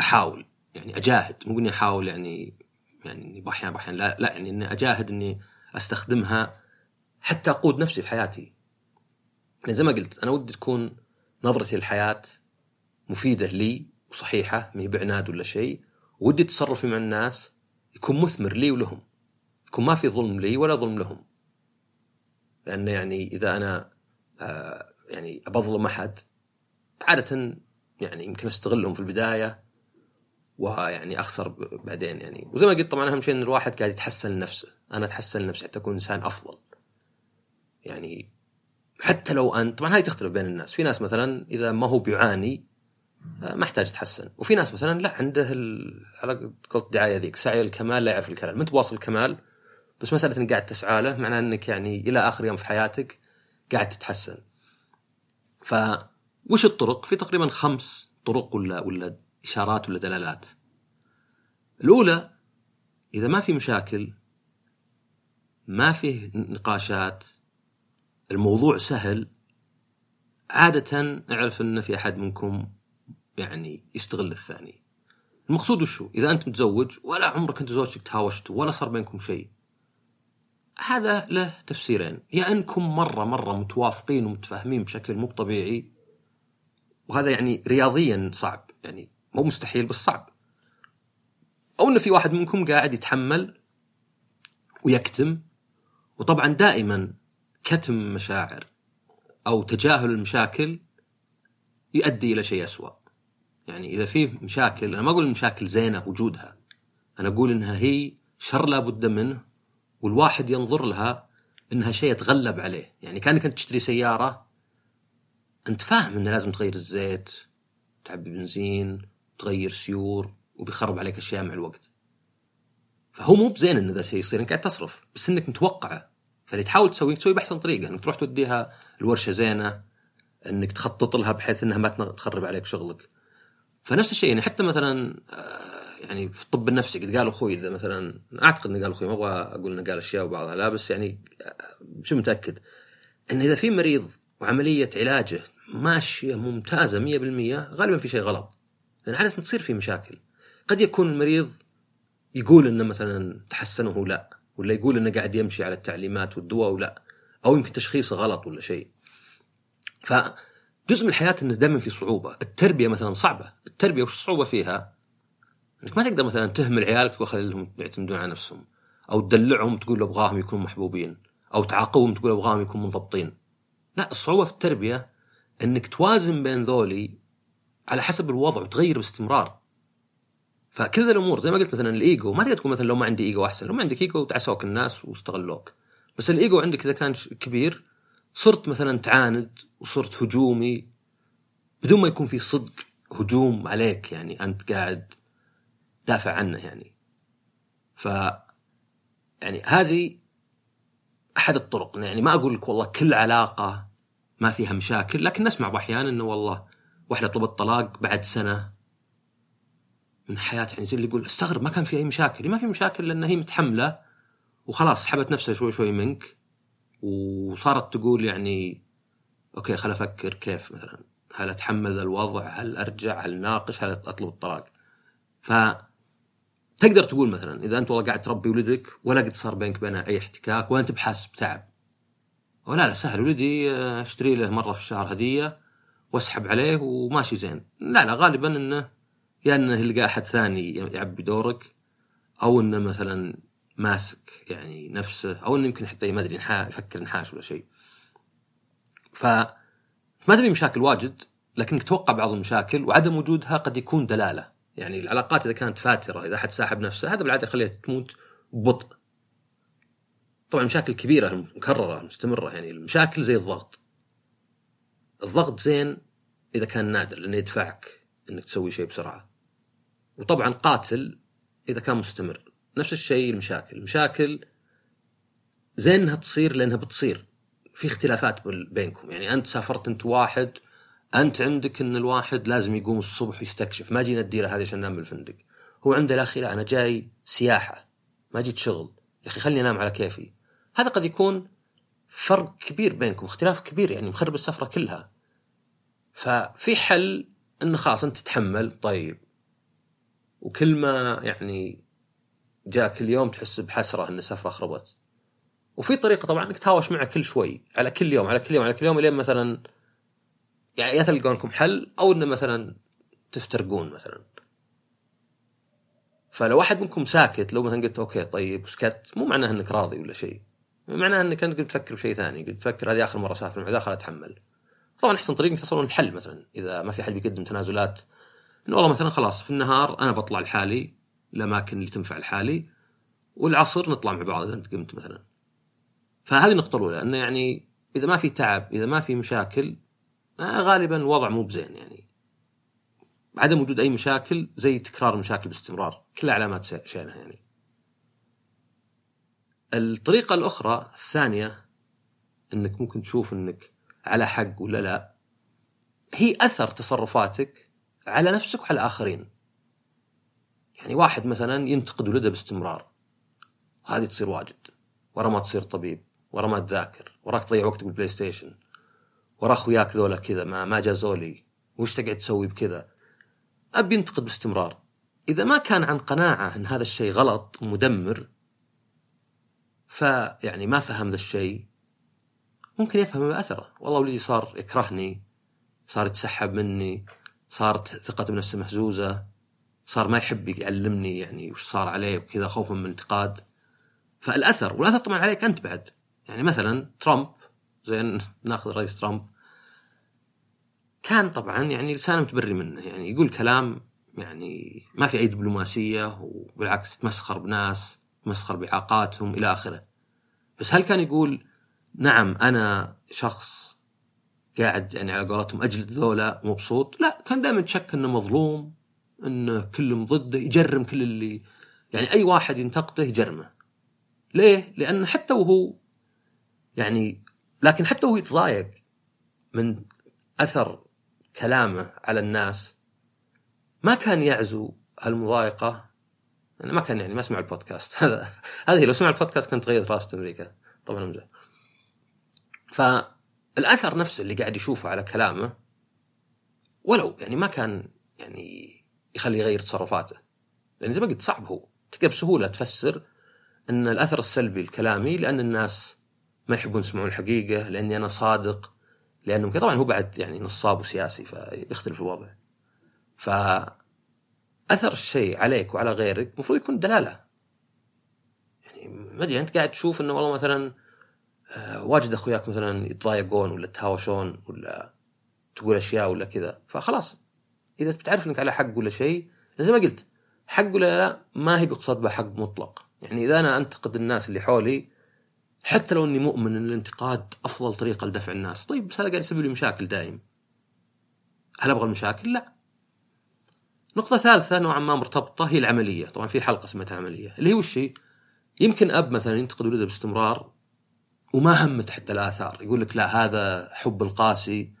أحاول يعني أجاهد مو اني أحاول يعني يعني إني بحيان بحيان. لا لا يعني إني أجاهد إني أستخدمها حتى أقود نفسي في حياتي. يعني زي ما قلت أنا ودي تكون نظرتي للحياة مفيدة لي وصحيحة ما هي بعناد ولا شيء. ودي تصرفي مع الناس يكون مثمر لي ولهم. يكون ما في ظلم لي ولا ظلم لهم. لأن يعني إذا أنا آه يعني بظلم أحد عادة يعني يمكن أستغلهم في البداية. ويعني أخسر بعدين يعني. وزي ما قلت طبعا أهم شيء أن الواحد قاعد يتحسن لنفسه. أنا أتحسن لنفسي حتى أكون إنسان أفضل. يعني حتى لو أنت طبعا هاي تختلف بين الناس. في ناس مثلا إذا ما هو بيعاني آه، ما يحتاج يتحسن. وفي ناس مثلا لا عنده على قلت الدعاية ذيك سعي الكمال لا يعرف الكمال ما أنت واصل الكمال بس مسألة إنك قاعد تسعى له معناه إنك يعني إلى آخر يوم في حياتك قاعد تتحسن. ف وش الطرق؟ في تقريبا خمس طرق ولا ولا إشارات ولا دلالات. الأولى إذا ما في مشاكل ما فيه نقاشات الموضوع سهل. عادة اعرف إن في أحد منكم يعني يستغل الثاني. المقصود وشو؟ إذا أنت متزوج ولا عمرك أنت وزوجتك تهاوشتوا ولا صار بينكم شيء. هذا له تفسيرين. يا أنكم مرة مرة متوافقين ومتفاهمين بشكل مو طبيعي وهذا يعني رياضيا صعب. يعني مو مستحيل بس صعب. أو ان في واحد منكم قاعد يتحمل ويكتم وطبعا دائما كتم مشاعر أو تجاهل المشاكل يؤدي إلى شيء اسوء يعني إذا في مشاكل أنا ما أقول المشاكل زينة وجودها أنا أقول إنها هي شر لابد منه والواحد ينظر لها إنها شيء يتغلب عليه. يعني كأنك أنت تشتري سيارة أنت فاهم إنه لازم تغير الزيت تعبي بنزين تغير سيور وبيخرب عليك أشياء مع الوقت. فهو مو بزين إن ذا الشيء يصير أنك قاعد تصرف بس إنك متوقعه. فاللي تحاول تسويه تسوي بأحسن طريقة إنك تروح توديها الورشه زينة إنك تخطط لها بحيث إنها ما تخرب عليك شغلك. فنفس الشيء يعني حتى مثلا آه، يعني في الطب النفسي قد قال أخوي إذا مثلا أعتقد إنه قال أخوي ما أبغى أقول إنه قال أشياء وبعضها لا بس يعني آه، شو متأكد؟ إن إذا في مريض وعملية علاجه ماشية ممتازة 100% غالبا في شيء غلط. لأن عاده تصير في مشاكل. قد يكون المريض يقول إنه مثلا تحسن وهو لا ولا يقول إنه قاعد يمشي على التعليمات والدواء ولا أو يمكن تشخيصه غلط ولا شيء. فجزء من الحياة إنه دائما في صعوبة. التربية مثلا صعبة. التربية وش الصعوبة فيها؟ إنك ما تقدر مثلا تهمل عيالك وخليهم يعتمدون على نفسهم. أو تدلعهم تقول أبغاهم يكونوا محبوبين. أو تعاقبهم تقول أبغاهم يكونوا منضبطين. لا الصعوبة في التربية إنك توازن بين ذولي على حسب الوضع وتغير باستمرار. فكل الأمور زي ما قلت مثلا الإيجو ما تقدر تقول مثلا لو ما عندي إيجو أحسن لو ما عندك إيجو تعسوك الناس واستغلوك. بس الإيجو عندك إذا كان كبير صرت مثلا تعاند وصرت هجومي بدون ما يكون في صدق هجوم عليك يعني أنت قاعد دافع عنه يعني. ف يعني هذه أحد الطرق. يعني ما أقول لك والله كل علاقة ما فيها مشاكل لكن نسمع أحيانا إنه والله واحدة طلبت طلاق بعد سنة من حياتها يعني زي اللي يقول استغرب ما كان في أي مشاكل. ما في مشاكل لأن هي متحملة وخلاص سحبت نفسها شوي شوي منك وصارت تقول يعني أوكي خل أفكر كيف مثلا. هل أتحمل الوضع؟ هل أرجع؟ هل ناقش؟ هل أطلب الطلاق؟ ف تقدر تقول مثلا إذا أنت والله قاعد تربي ولدك ولا قد صار بينك بينه أي احتكاك وأنت بحاسس بتعب ولا لا سهل. ولدي آه، أشتري له مرة في الشهر هدية واسحب عليه وماشي زين. لا لا غالبا إنه يا يعني إنه يلقى أحد ثاني يعبي دورك أو إنه مثلا ماسك يعني نفسه أو إنه يمكن حتى ما أدري يفكر انحاش ولا شيء. ف ما تبي مشاكل واجد لكنك تتوقع بعض المشاكل وعدم وجودها قد يكون دلالة. يعني العلاقات إذا كانت فاترة إذا أحد ساحب نفسه هذا بالعادة يخليها تموت ببطء. طبعا مشاكل كبيرة مكررة مستمرة يعني المشاكل زي الضغط. الضغط زين إذا كان نادر لأنه يدفعك إنك تسوي شيء بسرعة. وطبعا قاتل إذا كان مستمر. نفس الشيء المشاكل. المشاكل زين انها تصير لأنها بتصير. في اختلافات بينكم. يعني أنت سافرت أنت واحد أنت عندك إن الواحد لازم يقوم الصبح يستكشف. ما جينا الديره هذه عشان ننام بالفندق هو عنده لا أخي لا أنا جاي سياحة. ما جيت شغل. يا أخي خليني أنام على كيفي. هذا قد يكون فرق كبير بينكم اختلاف كبير يعني مخرب السفرة كلها. ففي حل انه خلاص أنت تتحمل طيب. وكل ما يعني جاك اليوم تحس بحسرة إن السفرة خربت. وفي طريقة طبعا إنك تهاوش معه كل شوي على كل يوم على كل يوم على كل يوم لين مثلا يعني يا تلقون لكم حل أو إنه مثلا تفترقون مثلا. فلو واحد منكم ساكت لو مثلا قلت okay طيب وسكت مو معناه إنك راضي ولا شيء. معناه إنك أنت قلت تفكر بشيء ثاني قلت تفكر هذه آخر مرة اسافر مع داخل اتحمل طبعا احسن طريق انك تصلون الحل مثلا إذا ما في حد بيقدم تنازلات إنه والله مثلا خلاص في النهار أنا بطلع لحالي الأماكن اللي تنفع لحالي والعصر نطلع مع بعض إذا أنت قمت مثلا. فهذه النقطة الأولى إنه يعني إذا ما في تعب إذا ما في مشاكل آه، غالبا الوضع مو بزين يعني. عدم وجود أي مشاكل زي تكرار المشاكل باستمرار كلها علامات شينه يعني. الطريقة الأخرى الثانية إنك ممكن تشوف إنك على حق ولا لا هي أثر تصرفاتك على نفسك وعلى الآخرين. يعني واحد مثلا ينتقد ولده باستمرار هذه تصير واجد. ورا ما تصير طبيب ورا ما تذاكر وراك تضيع وقتك بال PlayStation ورا أخوياك ذولا كذا ما ما جازوا لي وش تقعد تسوي بكذا؟ ابي ينتقد باستمرار. إذا ما كان عن قناعة إن هذا الشيء غلط ومدمر فيعني ما فهم ذا الشيء ممكن يفهم أثره. والله ولدي صار يكرهني صار يتسحب مني صارت ثقته بنفسه مهزوزه صار ما يحب يعلمني يعني وش صار عليه وكذا خوفا من انتقاد. فالأثر والأثر طبعا عليك أنت بعد. يعني مثلا ترامب زين ناخذ رئيس ترامب. كان طبعا يعني لسانه متبري منه يعني يقول كلام يعني ما في اي دبلوماسية وبالعكس تمسخر بناس. تمسخر باعاقاتهم إلى آخره. بس هل كان يقول نعم أنا شخص قاعد يعني على قولتهم اجلد ذولا مبسوط؟ لا كان دائما تشك إنه مظلوم إنه كلهم ضده يجرم كل اللي يعني أي واحد ينتقده يجرمه. ليه؟ لأن حتى وهو يعني لكن حتى وهو يتضايق من أثر كلامه على الناس ما كان يعزو هالمضايقة. يعني ما كان يعني ما سمع البودكاست. هذا هذه لو سمع البودكاست كانت تغير راسه أمريكا. طبعا امزح ف الأثر نفسه اللي قاعد يشوفه على كلامه ولو يعني ما كان يعني يخليه يغير تصرفاته. لأن زي ما قلت صعب هو. تقدر بسهولة تفسر إن الأثر السلبي الكلامي لأن الناس ما يحبون يسمعون الحقيقة لأني أنا صادق لأنه طبعا هو بعد يعني نصاب وسياسي فيختلف الوضع. ف أثر الشيء عليك وعلى غيرك المفروض يكون دلالة. يعني ما أدري أنت قاعد تشوف إنه والله مثلا آه، واجد أخوياك مثلا يتضايقون ولا يتهاوشون ولا تقول أشياء ولا كذا. فخلاص إذا بتعرف إنك على حق ولا شيء زي ما قلت حق ولا لا ما هي بيقصد بها حق مطلق. يعني إذا أنا أنتقد الناس اللي حولي حتى لو إني مؤمن إن الانتقاد أفضل طريقة لدفع الناس. طيب بس هذا قاعد يسبب لي مشاكل دائم هل أبغى المشاكل؟ لا. نقطة ثالثة نوعا ما مرتبطة هي العملية، طبعا في حلقة اسمها عملية، اللي هي وش؟ يمكن أب مثلا ينتقد ولده باستمرار وما همت حتى الآثار، يقول لك لا هذا حب القاسي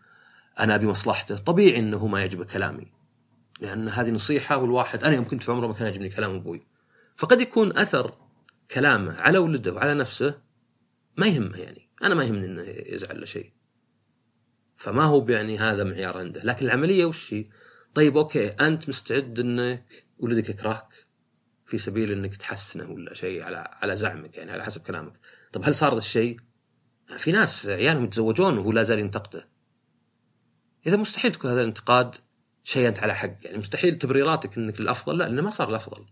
أنا أبي مصلحته، طبيعي إنه ما يعجبه كلامي. لأن هذه نصيحة والواحد أنا يوم كنت في عمره ما كان يعجبني كلام أبوي. فقد يكون أثر كلامه على ولده وعلى نفسه ما يهمه يعني، أنا ما يهمني إنه يزعل شيء. فما هو يعني هذا معيار عنده، لكن العملية وش هي؟ طيب أوكي أنت مستعد إنك ولدك يكرهك في سبيل إنك تحسنه ولا شيء على على زعمك يعني على حسب كلامك؟ طب هل صار الشيء؟ في ناس عيالهم يتزوجون وهو لا زال ينتقده. إذا مستحيل تكون هذا الانتقاد شيء انت على حق يعني مستحيل تبريراتك إنك الأفضل لا لأنه ما صار الأفضل.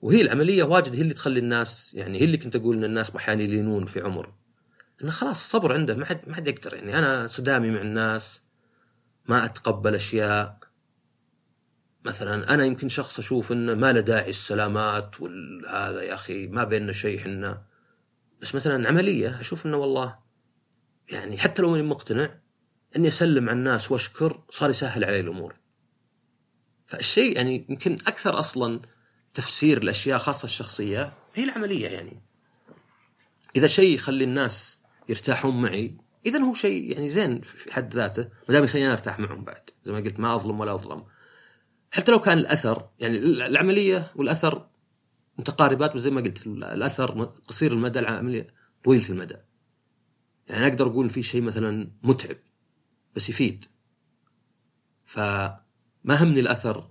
وهي العملية واجد هي اللي تخلي الناس يعني هي اللي كنت أقول إن الناس أحيانا يلينون في عمر. إنه خلاص الصبر عنده ما حد ما حد يقدر يعني أنا صدامي مع الناس ما أتقبل أشياء مثلا أنا يمكن شخص أشوف إنه ما له داعي السلامات وهذا يا أخي ما بيننا شيء حنا بس مثلا عملية أشوف إنه والله يعني حتى لو ماني مقتنع إني أسلم على الناس وأشكر صار يسهل علي الأمور. فالشيء يعني يمكن أكثر أصلا تفسير الاشياء خاصة الشخصية هي العملية يعني. إذا شيء يخلي الناس يرتاحون معي اذا هو شيء يعني زين في حد ذاته ما دام يخليني أرتاح معهم بعد زي ما قلت ما أظلم ولا أظلم. حتى لو كان الأثر يعني العملية والأثر متقاربات بس زي ما قلت الأثر قصير المدى العملية طويله المدى. يعني أقدر أقول في شيء مثلا متعب بس يفيد. فما همني الأثر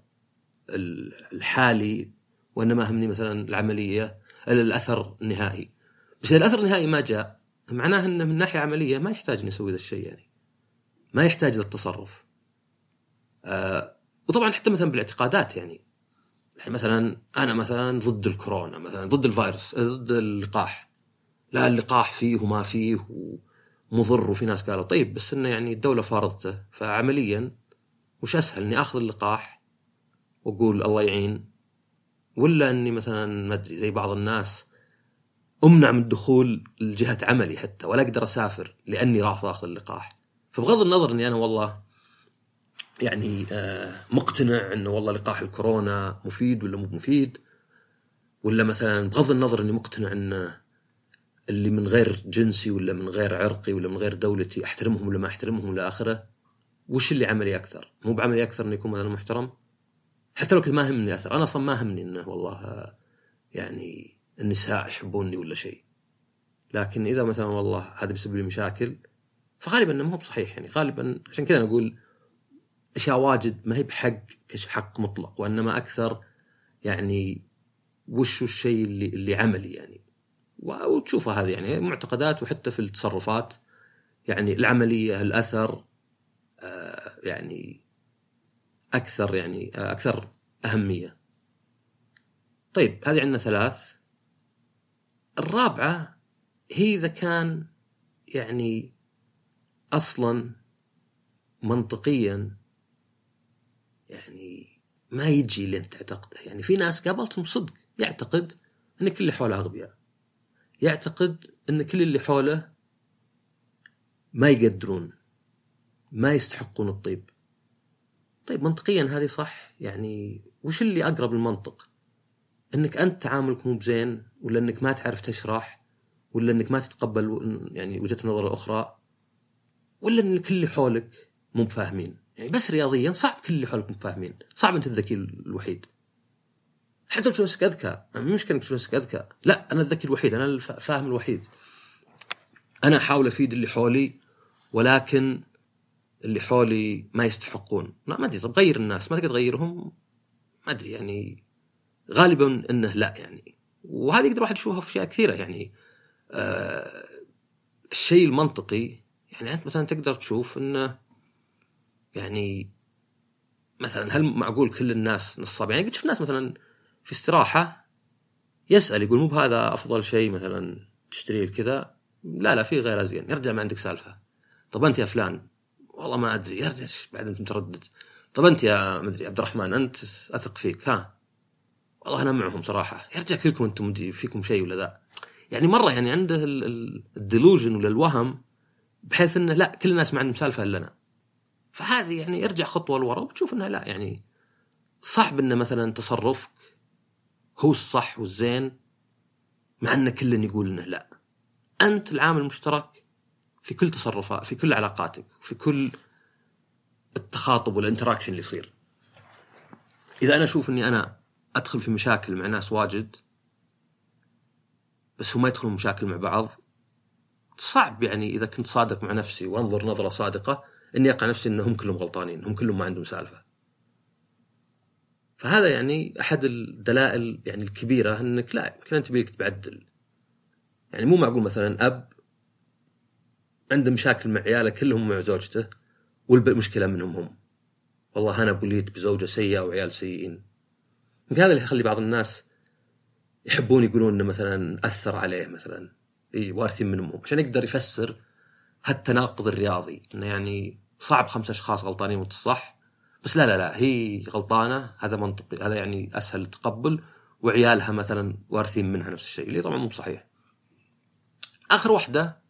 الحالي وإنما همني مثلا العملية الأثر النهائي. بس إذا الأثر النهائي ما جاء معناه إنه من ناحية عملية ما يحتاج اني أسوي ذا الشيء يعني. ما يحتاج للتصرف آه وطبعا حتى مثلا بالاعتقادات يعني. يعني مثلا أنا مثلا ضد الكورونا مثلا ضد الفيروس ضد اللقاح. لا اللقاح فيه وما فيه ومضر وفي ناس قالوا طيب بس إنه يعني الدولة فرضته فعمليا وش أسهل إني آخذ اللقاح وأقول الله يعين ولا إني مثلا ما أدري زي بعض الناس أمنع من الدخول لجهة عملي حتى ولا أقدر أسافر لأني رافض آخذ اللقاح. فبغض النظر إني أنا والله يعني آه، مقتنع إنه والله لقاح الكورونا مفيد ولا مو مفيد ولا مثلا بغض النظر إني مقتنع انه اللي من غير جنسي ولا من غير عرقي ولا من غير دولتي أحترمهم ولا ما أحترمهم إلى آخره وش اللي عملي أكثر؟ مو بعملي أكثر إنه يكون مثلا محترم؟ حتى لو كنت ما همني أثر، أنا أصلا ما همني إنه والله آه، يعني النساء يحبوني ولا شيء. لكن إذا مثلا والله هذا بيسبب لي مشاكل فغالبا إنه مو بصحيح يعني غالبا عشان كذا أنا أقول أشياء واجد ما هي بحق كحق مطلق وإنما أكثر يعني وش الشيء اللي اللي عملي يعني وتشوفها هذه يعني معتقدات وحتى في التصرفات يعني العملية الأثر آه يعني أكثر يعني آه أكثر أهمية. طيب هذه عندنا ثلاث. الرابعة هي إذا كان يعني أصلا منطقيا ما يجي اللي انت تعتقده يعني في ناس قابلتهم صدق يعتقد إن كل اللي حوله أغبياء. يعتقد إن كل اللي حوله ما يقدرون ما يستحقون الطيب. طيب منطقيا هذه صح؟ يعني وش اللي أقرب للمنطق؟ إنك أنت تعاملك مو بزين ولا إنك ما تعرف تشرح ولا إنك ما تتقبل يعني وجهة نظر أخرى ولا إن كل اللي حولك مو بفاهمين يعني بس رياضيا صعب كل اللي حولك فاهمين. صعب أنت الذكي الوحيد. حتى لو نفسك أذكى مش مشكلة إنك نفسك أذكى. لا أنا الذكي الوحيد أنا الفاهم الوحيد. أنا أحاول أفيد اللي حولي ولكن اللي حولي ما يستحقون. لا ما أدري طب غير الناس ما تقدر تغيرهم؟ ما أدري يعني غالبا إنه لا يعني. وهذه يقدر واحد يشوفها في أشياء كثيرة يعني آه الشيء المنطقي يعني أنت مثلا تقدر تشوف إنه يعني مثلا هل معقول كل الناس نصاب يعني قد شفت ناس مثلا في استراحة يسأل يقول مو بهذا أفضل شيء مثلا تشتريه كذا؟ لا لا في غير أزين. يرجع ما عندك سالفة. طب أنت يا فلان؟ والله ما أدري. يرجع بعد أنت متردد؟ طب أنت يا مدري عبد الرحمن أنت أثق فيك؟ ها. والله أنا معهم صراحة. يرجع كلكم أنتم فيكم شيء ولا ذا يعني مرة يعني عنده ال delusion ولا الوهم بحيث إنه لا كل الناس ما عندهم سالفة إلا أنا. فهذه يعني ارجع خطوة لورا وتشوف إنها لا يعني صعب انه مثلا تصرفك هو الصح والزين مع إن كل يقول إنه لا. أنت العامل المشترك في كل تصرفات في كل علاقاتك في كل التخاطب والانتراكشن اللي يصير. إذا أنا أشوف إني أنا أدخل في مشاكل مع ناس واجد بس هم ما يدخلون مشاكل مع بعض صعب يعني إذا كنت صادق مع نفسي وأنظر نظرة صادقة إني اقع نفسي إنهم كلهم غلطانين هم كلهم ما عندهم سالفة. فهذا يعني أحد الدلائل يعني الكبيرة إنك لا يمكن انت بيك تعدل يعني مو معقول مثلا أب عنده مشاكل مع عياله كلهم مع زوجته والمشكلة منهم هم. والله أنا بليت بزوجة سيئة وعيال سيئين. يمكن هذا اللي يخلي بعض الناس يحبون يقولون إنه مثلا أثر عليه مثلا. إي وارثين منهم هم. عشان يقدر يفسر هالتناقض الرياضي. إنه يعني صعب خمس أشخاص غلطانين وانت صح. بس لا لا لا هي غلطانة. هذا منطقي هذا يعني أسهل التقبل وعيالها مثلا وارثين منها نفس الشيء اللي طبعا مو بصحيح. آخر واحدة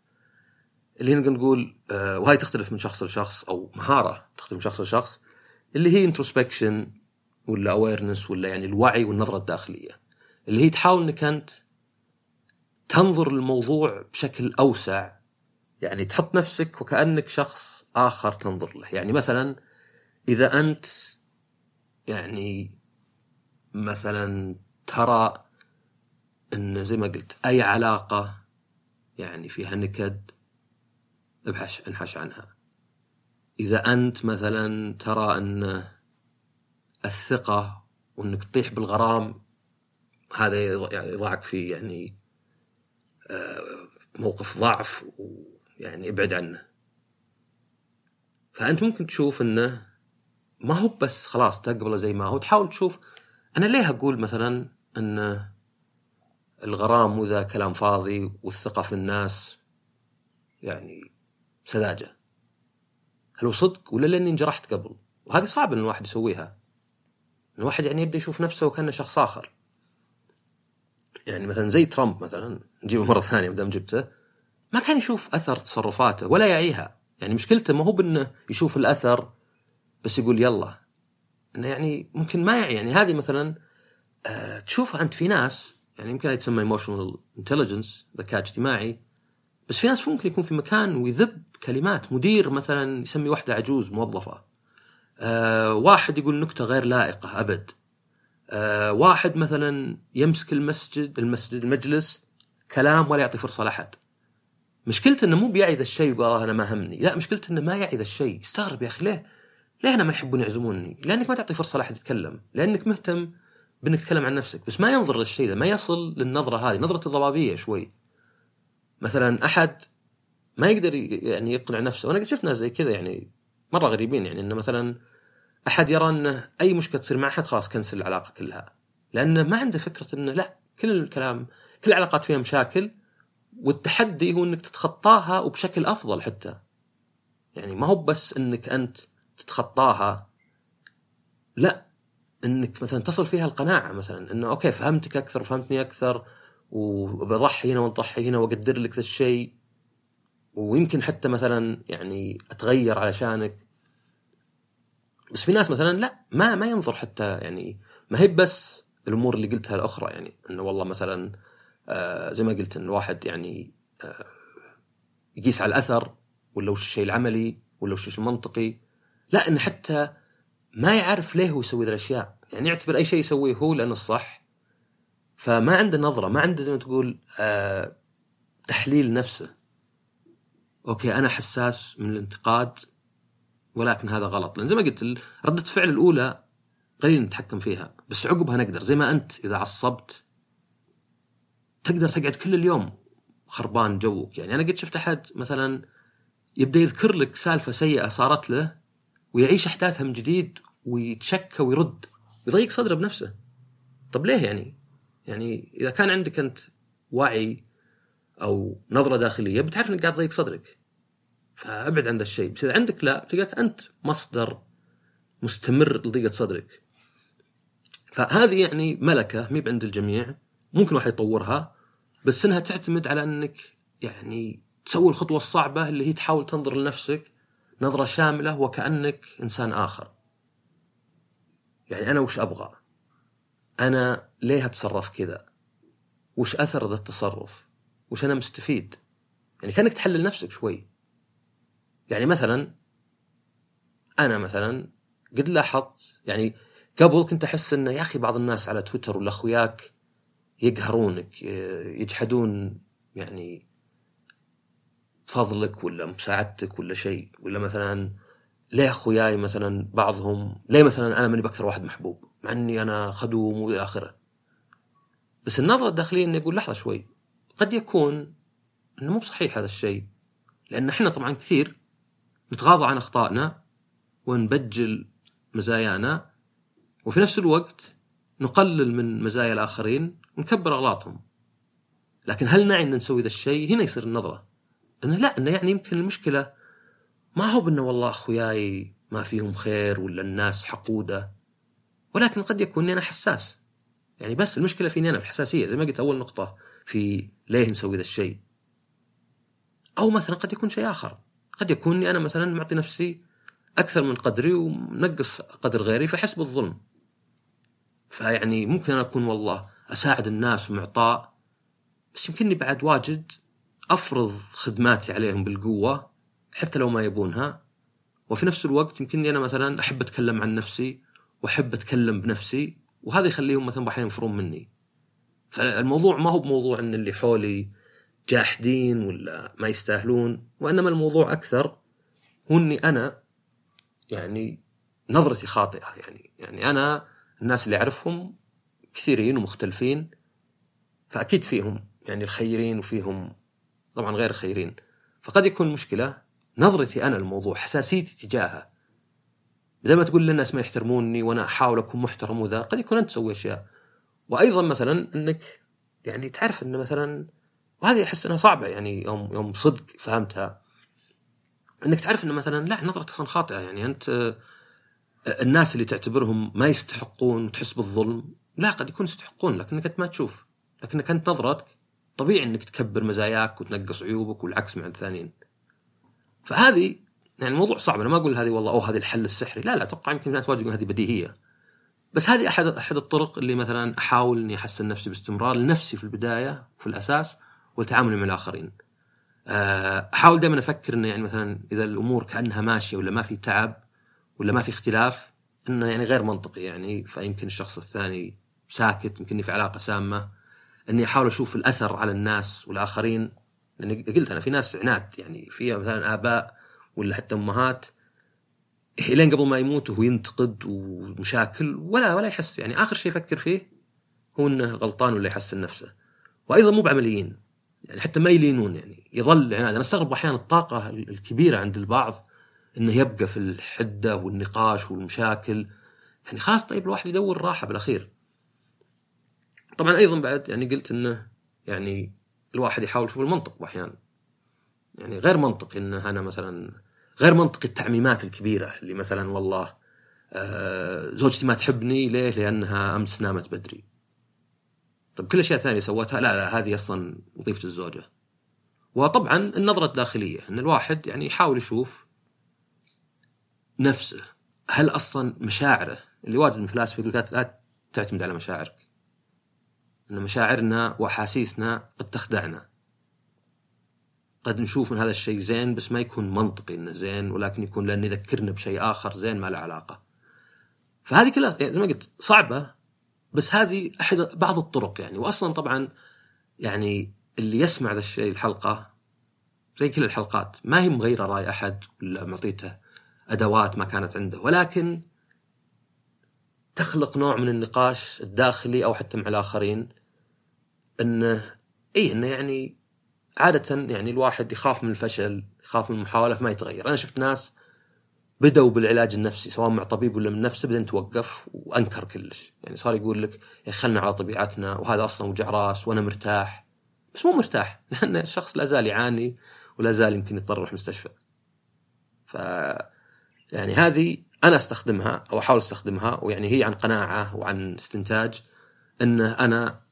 اللي نقدر نقول آه وهي تختلف من شخص لشخص أو مهارة تختلف من شخص لشخص اللي هي introspection ولا awareness ولا يعني الوعي والنظرة الداخلية. اللي هي تحاول انك أنت تنظر للموضوع بشكل أوسع. يعني تحط نفسك وكأنك شخص آخر تنظر له. يعني مثلا إذا أنت يعني مثلا ترى إن زي ما قلت أي علاقة يعني فيها نكد ابحث انحش عنها. إذا أنت مثلا ترى إن الثقة وإنك تطيح بالغرام هذا يضعك في يعني آه، موقف ضعف ويعني ابعد عنه. فأنت ممكن تشوف إنه ما هو بس خلاص تقبله زي ما هو. تحاول تشوف أنا ليه أقول مثلا إن الغرام وذا كلام فاضي والثقة في الناس يعني سذاجة؟ هل هو صدق ولا لأني انجرحت قبل؟ وهذه صعب إن الواحد يسويها. الواحد يعني يبدأ يشوف نفسه وكأنه شخص آخر. يعني مثلا زي ترامب مثلا. نجيبه مرة ثانية ما دام جبته. ما كان يشوف أثر تصرفاته ولا يعيها. يعني مشكلته ما هو بإنه يشوف الأثر بس يقول يلا. إنه يعني ممكن ما يعني هذه مثلا آه تشوفها أنت في ناس يعني يمكن يتسمى emotional intelligence ذكاء اجتماعي بس في ناس ممكن يكون في مكان ويذب كلمات. مدير مثلا يسمي واحدة عجوز موظفة. آه واحد يقول نكتة غير لائقة أبد. آه واحد مثلا يمسك المسجد المسجد المجلس كلام ولا يعطي فرصة لأحد. مشكلته إنه مو بيعي ذا الشيء ويقول أنا ما همني. لا مشكلته إنه ما يعي ذا الشيء. يستغرب يا أخي ليه؟ ليه أنا ما يحبون يعزموني؟ لأنك ما تعطي فرصة لأحد يتكلم. لأنك مهتم بإنك تتكلم عن نفسك. بس ما ينظر للشيء ذا ما يصل للنظرة هذه. نظرة الضبابية شوي. مثلا أحد ما يقدر يعني يقنع نفسه. وأنا قد شفت ناس زي كذا يعني مرة غريبين يعني إنه مثلا أحد يرى إنه أي مشكلة تصير مع أحد خلاص كنسل العلاقة كلها. لأنه ما عنده فكرة إنه لا كل الكلام كل العلاقات فيها مشاكل. والتحدي هو إنك تتخطاها وبشكل أفضل حتى. يعني ما هو بس إنك أنت تتخطاها. لا إنك مثلا تصل فيها القناعة مثلا إنه أوكي فهمتك أكثر وفهمتني أكثر وبضحي هنا وتضحي هنا وأقدر لك ذا الشيء. ويمكن حتى مثلا يعني أتغير علشانك. بس في ناس مثلا لا ما ما ينظر حتى يعني ما هي بس الأمور اللي قلتها الأخرى يعني إنه والله مثلا زي ما قلت إن واحد يعني آه يقيس على الأثر ولا وش الشيء العملي ولا وش المنطقي. لا انه حتى ما يعرف ليه هو يسوي ذي الأشياء. يعني يعتبر أي شيء يسويه هو لأنه الصح. فما عنده نظرة ما عنده زي ما تقول آه تحليل نفسه. أوكي أنا حساس من الانتقاد ولكن هذا غلط. لأن زي ما قلت ردة الفعل الأولى قليل نتحكم فيها بس عقبها نقدر. زي ما أنت إذا عصبت تقدر تقعد كل اليوم خربان جوك. يعني أنا قد شفت أحد مثلا يبدأ يذكر لك سالفة سيئة صارت له ويعيش احداثها من جديد ويتشكى ويرد يضيق صدره بنفسه. طب ليه يعني؟ يعني إذا كان عندك أنت وعي أو نظرة داخلية بتعرف إنك قاعد تضيق صدرك. فأبعد عن ذا الشيء. بس إذا عندك لا تلقاك أنت مصدر مستمر لضيقة صدرك. فهذه يعني ملكة مي عند الجميع. ممكن واحد يطورها. بس إنها تعتمد على إنك يعني تسوي الخطوة الصعبة اللي هي تحاول تنظر لنفسك نظرة شاملة وكأنك إنسان آخر. يعني أنا وش أبغى؟ أنا ليه أتصرف كذا؟ وش أثر ذا التصرف؟ وش أنا مستفيد؟ يعني كأنك تحلل نفسك شوي. يعني مثلا أنا مثلا قد لاحظت يعني قبل كنت أحس انه يا أخي بعض الناس على تويتر ولا أخوياك يقهرونك يجحدون يعني فضلك ولا مساعدتك ولا شيء. ولا مثلا ليه أخوياي مثلا بعضهم ليه مثلا أنا ماني بأكثر واحد محبوب مع إني أنا خدوم وإلى آخره. بس النظرة الداخلية اني أقول لحظة شوي قد يكون إنه مو صحيح هذا الشيء. لأن إحنا طبعا كثير نتغاضى عن أخطائنا ونبجل مزايانا وفي نفس الوقت نقلل من مزايا الآخرين ونكبر أغلاطهم. لكن هل نعي أن نسوي ذا الشيء؟ هنا يصير النظرة. إنه لا إنه يعني يمكن المشكلة ما هو بأنه والله أخوياي ما فيهم خير ولا الناس حقودة ولكن قد يكون اني أنا حساس. يعني بس المشكلة فيني أنا الحساسية. زي ما قلت أول نقطة في ليه نسوي ذا الشيء. أو مثلا قد يكون شيء آخر. قد يكون اني أنا مثلا معطي نفسي أكثر من قدري ومنقص قدر غيري فاحس بالظلم فيعني ممكن أنا أكون والله أساعد الناس ومعطاء بس يمكنني بعد واجد أفرض خدماتي عليهم بالقوة حتى لو ما يبونها. وفي نفس الوقت يمكنني أنا مثلا أحب أتكلم عن نفسي وأحب أتكلم بنفسي وهذا يخليهم مثلا أحيانا ينفرون مني. فالموضوع ما هو بموضوع إن اللي حولي جاحدين ولا ما يستاهلون وإنما الموضوع أكثر هو إني أنا يعني نظرتي خاطئة. يعني يعني أنا الناس اللي أعرفهم كثيرين ومختلفين فأكيد فيهم يعني الخيرين وفيهم طبعا غير خيرين. فقد يكون المشكلة نظرتي أنا للموضوع حساسيتي تجاهه زي ما تقول للناس ما يحترموني وأنا أحاول أكون محترم وذا قد يكون أنت تسوي أشياء. وأيضا مثلا إنك يعني تعرف انه مثلا وهذه أحس إنها صعبة يعني يوم يوم صدق فهمتها. إنك تعرف انه مثلا لا نظرتك أصلا خاطئة يعني أنت الناس اللي تعتبرهم ما يستحقون وتحس بالظلم. لا قد يكون يستحقون لكنك انت ما تشوف. لكنك أنت نظرتك. طبيعي إنك تكبر مزاياك وتنقص عيوبك والعكس مع الثانيين. فهذه يعني الموضوع صعب. أنا ما أقول هذه والله أوه هذه الحل السحري. لا لا أتوقع يمكن الناس واجد هذه بديهية. بس هذه أحد أحد الطرق اللي مثلا أحاول إني أحسن نفسي باستمرار لنفسي في البداية في الأساس والتعامل مع الآخرين. آه، أحاول دائما أفكر إنه يعني مثلا إذا الأمور كأنها ماشية ولا ما في تعب ولا ما في اختلاف إنه يعني غير منطقي يعني. فيمكن الشخص الثاني ساكت يمكن في علاقة سامة إني أحاول أشوف الأثر على الناس والآخرين. لأني قلت أنا في ناس عناد يعني فيها مثلا آباء ولا حتى أمهات لين قبل ما يموت وهو ينتقد ومشاكل ولا ولا يحس. يعني آخر شيء يفكر فيه هو إنه غلطان ولا يحسن نفسه. وأيضا مو بعمليين يعني حتى ما يلينون يعني يظل عناد. أنا أستغرب أحيانا الطاقة الكبيرة عند البعض إنه يبقى في الحدة والنقاش والمشاكل. يعني خلاص طيب الواحد يدور راحة بالأخير. طبعا أيضا بعد يعني قلت إنه يعني الواحد يحاول يشوف المنطق أحيانا يعني غير منطقي انه أنا مثلا غير منطقي التعميمات الكبيرة اللي مثلا والله آه زوجتي ما تحبني ليه؟ لأنها أمس نامت بدري. طيب كل الاشياء الثانية سوتها لا لا هذه أصلا وظيفة الزوجة. وطبعا النظرة الداخلية إن الواحد يعني يحاول يشوف نفسه هل أصلا مشاعره اللي واجد من الفلاسفة يقول لا تعتمد على مشاعرك. إن مشاعرنا وأحاسيسنا قد تخدعنا. قد نشوف إن هذا الشيء زين بس ما يكون منطقي إنه زين ولكن يكون لأنه يذكرنا بشيء آخر زين ما له علاقة. فهذه كلها يعني زي ما قلت صعبة بس هذه أحد بعض الطرق يعني واصلا طبعا يعني اللي يسمع ذا الشيء الحلقة زي كل الحلقات ما هي مغيرة رأي أحد ولا معطيته أدوات ما كانت عنده ولكن تخلق نوع من النقاش الداخلي أو حتى مع الآخرين انه اي انه يعني عادة يعني الواحد يخاف من الفشل يخاف من المحاولة فما يتغير. أنا شفت ناس بدأوا بالعلاج النفسي سواء مع طبيب ولا من نفسه بعدين توقف وأنكر كلش. يعني صار يقول لك يا خلنا على طبيعتنا وهذا أصلا وجع راس وأنا مرتاح. بس مو مرتاح لأن الشخص لا زال يعاني ولا زال يمكن يضطر يروح مستشفى. ف يعني هذه أنا أستخدمها أو أحاول أستخدمها ويعني هي عن قناعة وعن استنتاج انه أنا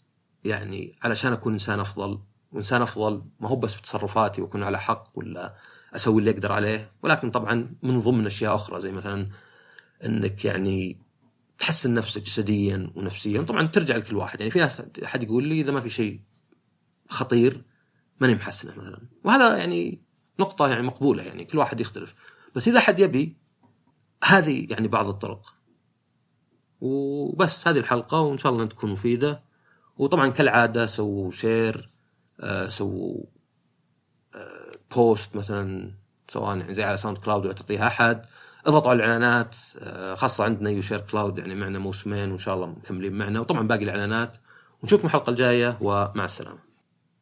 يعني علشان أكون إنسان أفضل وإنسان أفضل ما هو بس في تصرفاتي وأكون على حق ولا أسوي اللي أقدر عليه ولكن طبعا من ضمن أشياء أخرى زي مثلا إنك يعني تحسن نفسك جسديا ونفسيا طبعا ترجع لكل واحد يعني في ناس أحد يقول لي إذا ما في شيء خطير ماني محسنه مثلا وهذا يعني نقطة يعني مقبولة يعني كل واحد يختلف بس إذا حد يبي هذه يعني بعض الطرق. وبس هذه الحلقة وإن شاء الله تكون مفيدة. وطبعا كالعادة سووا شير آه سووا آه post مثلا سواء يعني زي على SoundCloud ولا تعطيها أحد اضغطوا على الإعلانات آه خاصة عندنا يوشير كلاود يعني معنا موسمين وإن شاء الله مكملين معنا وطبعا باقي الإعلانات ونشوفكم الحلقة الجاية ومع السلامة.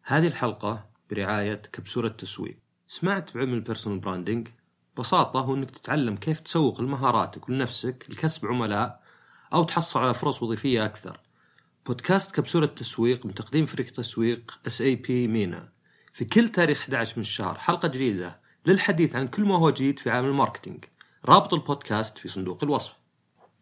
هذه الحلقة برعاية كبسولة تسويق. سمعت بعلم ال personal branding ببساطه هو إنك تتعلم كيف تسوق لمهاراتك ولنفسك لكسب عملاء أو تحصل على فرص وظيفية أكثر. بودكاست كبسولة تسويق من تقديم فريق تسويق SAP MENA. في كل تاريخ 11 من الشهر حلقة جديدة للحديث عن كل ما هو جديد في عالم ال marketing. رابط البودكاست في صندوق الوصف.